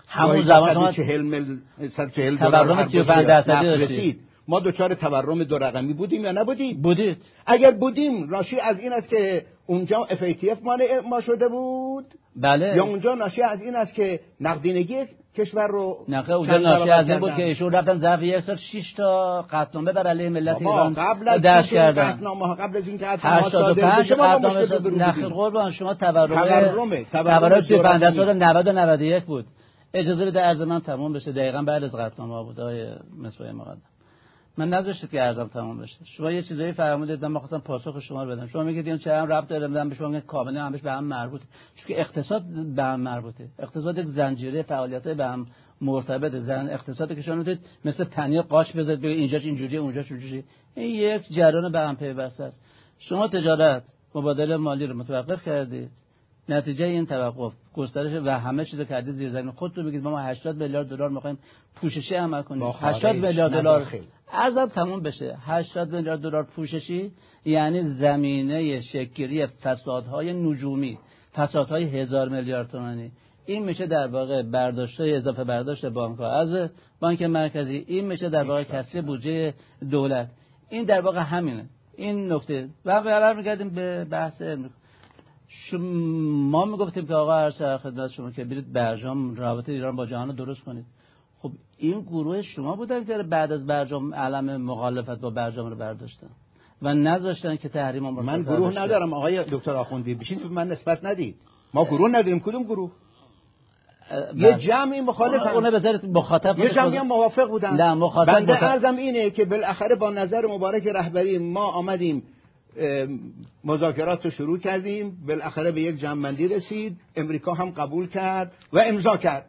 همون زمان شما 140 مل 140 تورم 35 درصدی داشتید ما دوچار تورم دو رقمی بودیم یا نبودیم؟ بودید. اگر بودیم راشی از این است که اونجا FATF مانع ما شده بود؟ بله. یا اونجا ناشی از این است که نقدینگی کشور رو نه اونجا ناشی از این بود که ایشون رفتن ظرف یک سال 6 تا قطعنامه بر علیه ملت ایران قبل از دست کردن. قطعنامه قبل از اینکه قطعنامه صادر بشه ما نخیر قربان شما تورم تورم تورم 35 سال 90 و 91 بود. اجازه بده از من تمام بشه. دقیقاً بعد از قطعنامه بود. آقای مصباح مقدم. من نذاشتید که ارزم تمام بشه. شما یه چیزایی فرمودید من خواستم پاسخ شما رو بدم. شما میگید این چه هم ربط داره؟ بدم به شما میگید کاملا همش به هم مربوطه. چون که اقتصاد به هم مربوطه. اقتصاد یک زنجیره فعالیت به هم مرتبط زن اقتصادی که شما میگید مثل پنیر قاش بذارید بگید اینجاش اینجوریه اونجاش اونجوریه. این یک جریان به هم پیوسته است. شما تجارت مبادله مالی رو متوقف کردید. نتیجه این توقف گسترش و همه چیز کردید زیر زمین. خودتون بگید ما 80 میلیارد دلار می‌خوایم پوششی عمل کنیم. 80 میلیارد دلار ارزم تموم بشه. 80 میلیارد دلار پوششی یعنی زمینه شکری فسادهای نجومی فسادهای هزار میلیارد تومانی. این میشه در واقع برداشت اضافه برداشت بانک ها. از بانک مرکزی این میشه در واقع کسری بودجه دولت. این در واقع همینه. این نکته. و قرار میگردیم به بحث ما می‌گفتیم که آقا هر خدمت شما که برید برجام رابطه ایران با جهان درست کنید. خب این گروه شما بودن که بعد از برجام علم مخالفت با برجام رو برداشتن و نذاشتن که تحریم من گروه ندارم. آقای دکتر آخوندی بشین من نسبت ندید. ما گروه نداریم. کدوم گروه؟ یه جمعی مخالف اون به مخاطب یه جمعی هم موافق بودن. نه مخاطب بنده ارزم اینه که بالاخره با نظر مبارک رهبری ما آمدیم. مذاکرات رو شروع کردیم. بالاخره به یک جمعبندی رسید. امریکا هم قبول کرد و امضا کرد.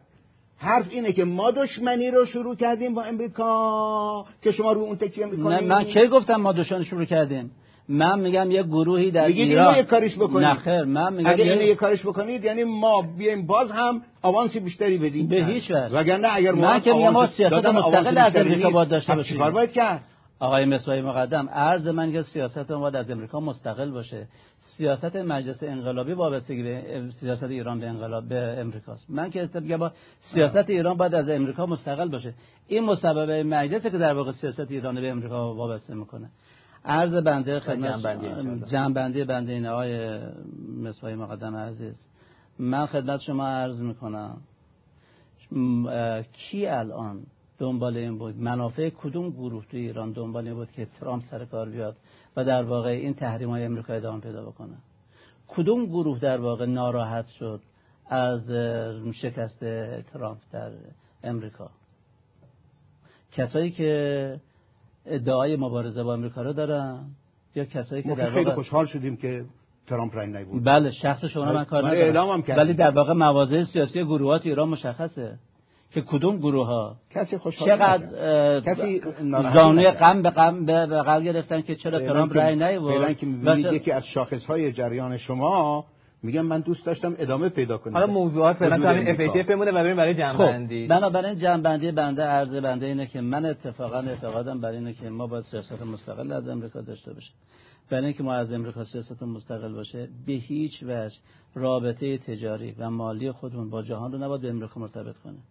حرف اینه که ما دشمنی رو شروع کردیم با امریکا که شما رو اون تکیه می‌کنید من کی گفتم ما دشمنی شروع کردیم؟ من میگم یه گروهی در ایران. یه کاریش بکنید. نخیر من میگم اگه اینو یه کارش بکنید یعنی ما بیایم باز هم آوانسی بیشتری بدیم. به هیچ وجه. وگرنه اگر من که میگم ما سیاست مستقل از امریکا باید داشته باشیم چیکار باید کرد؟ آقای مصباحی مقدم عرض من که سیاست ما باید از امریکا مستقل باشه. سیاست مجلس انقلابی وابستگی به سیاست ایران به انقلاب به امریکاست. من که میگم با سیاست ایران باید از امریکا مستقل باشه. این مسبب مجلس که در واقع سیاست ایران به امریکا وابسته می‌کنه. عرض بنده خدمت جنبندی بنده این آقای مصباحی مقدم عزیز. من خدمت شما عرض می‌کنم. کی الان دنبال این بود. منافع کدوم گروه تو ایران دنبال این بود که ترامپ سر کار بیاد و در واقع این تحریم های امریکا ادامه پیدا بکنه؟ کدوم گروه در واقع ناراحت شد از شکست ترامپ در امریکا کسایی که ادعای مبارزه با امریکا رو دارن یا کسایی که در واقع خیلی خوشحال شدیم که ترامپ رای نبود. بله شخص شما من کار ندارم. ولی در واقع مواضع سیاسی گروهات ایران مشخصه. که کدوم گروه ها کسی خوشحال چقدر کسی زانوی غم به غم به قلب گرفتن که چرا ترامپ رای نیورد. فعلا که می‌بینید یکی از شاخص های جریان شما میگم من دوست داشتم ادامه پیدا کنم. حالا موضوعات فعلا تو همین FATF بمونه و بریم برای جنبندی خب بنابراین جنبندی بنده عرض بنده اینه که من اتفاقا اعتقادم بر اینه که ما باید سیاست مستقل از امریکا داشته باشیم. برای اینکه ما از امریکا سیاست مستقل باشه به هیچ وجه رابطه تجاری و مالی خودمون با جهان رو نباید به امریکا مرتبط کنیم.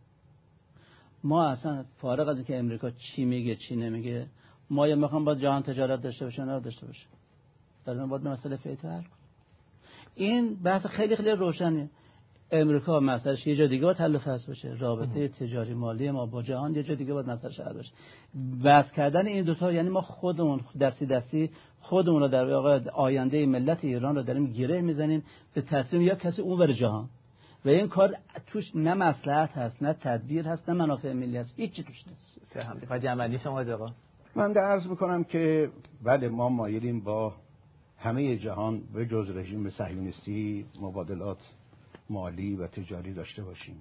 ما اصلا فارغ از اینکه امریکا چی میگه چی نمیگه ما یا می‌خوام با جهان تجارت داشته باشه نه داشته باشه. در باید مسئله فیت حل این بحث خیلی خیلی روشنه. امریکا مسئلهش یه جا دیگه باید حل فصل باشه. رابطه تجاری مالی ما با جهان یه جا دیگه باید مسئله حل باشه. واسه کردن این دوتا یعنی ما خودمون دستی دستی خودمون رو در واقع آینده ملت ایران رو داریم گره می‌زنیم. به تصمیم یا کسی اون ور جهان و این کار توش نه مصلحت هست نه تدبیر هست نه منافع ملی هست. هیچی توش نیست. جمعی شما آقا. من در عرض می‌کنم که بله ما مایلیم با همه جهان به جز رژیم صهیونیستی مبادلات مالی و تجاری داشته باشیم.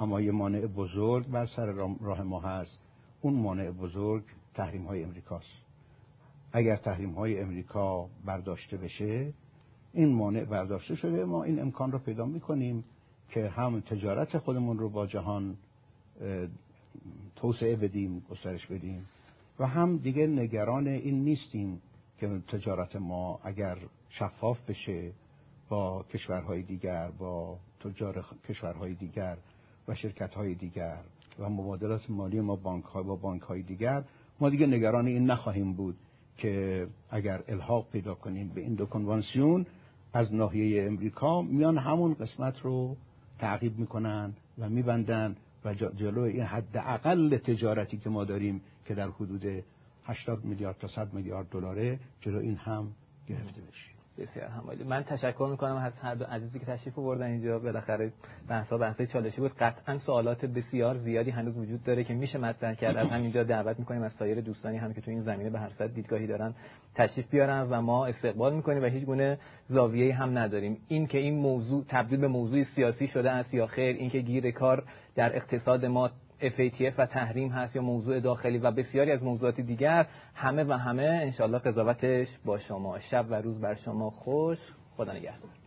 اما یه مانع بزرگ بر سر راه ما هست. اون مانع بزرگ تحریم های امریکاست. اگر تحریم های امریکا برداشته بشه این مانع برداشته شده ما این امکان رو پیدا می‌کنیم. که هم تجارت خودمون رو با جهان توسعه بدیم گسترش بدیم و هم دیگه نگران این نیستیم که تجارت ما اگر شفاف بشه با کشورهای دیگر با تجار کشورهای دیگر و شرکتهای دیگر و مبادلات مالی ما بانک با بانک های دیگر ما دیگه نگران این نخواهیم بود که اگر الحاق پیدا کنیم به این دو کنوانسیون از ناحیه امریکا میان همون قسمت رو تعقیب می‌کنن و میبندن و جلو این حد اقل تجارتی که ما داریم که در حدود 80 میلیارد تا 100 میلیارد دلاره جلو این هم گرفته بشه بسیار همالی من تشکر می‌کنم از هر دو عزیزی که تشریف آوردن اینجا. بالاخره بحثا بحث چالشی بود. قطعا سوالات بسیار زیادی هنوز وجود داره که میشه مطرح کرد. از همینجا دعوت می‌کنیم از سایر دوستانی هم که تو این زمینه به هر صد دیدگاهی دارن تشریف بیارن و ما استقبال می‌کنیم و هیچ گونه زاویه‌ای هم نداریم. این که این موضوع تبدیل به موضوع سیاسی شده است یا خیر این که گیر کار در اقتصاد ما FATF و تحریم هست یا موضوع داخلی و بسیاری از موضوعات دیگر همه و همه انشالله قضاوتش با شما. شب و روز بر شما خوش. خدا نگهدار.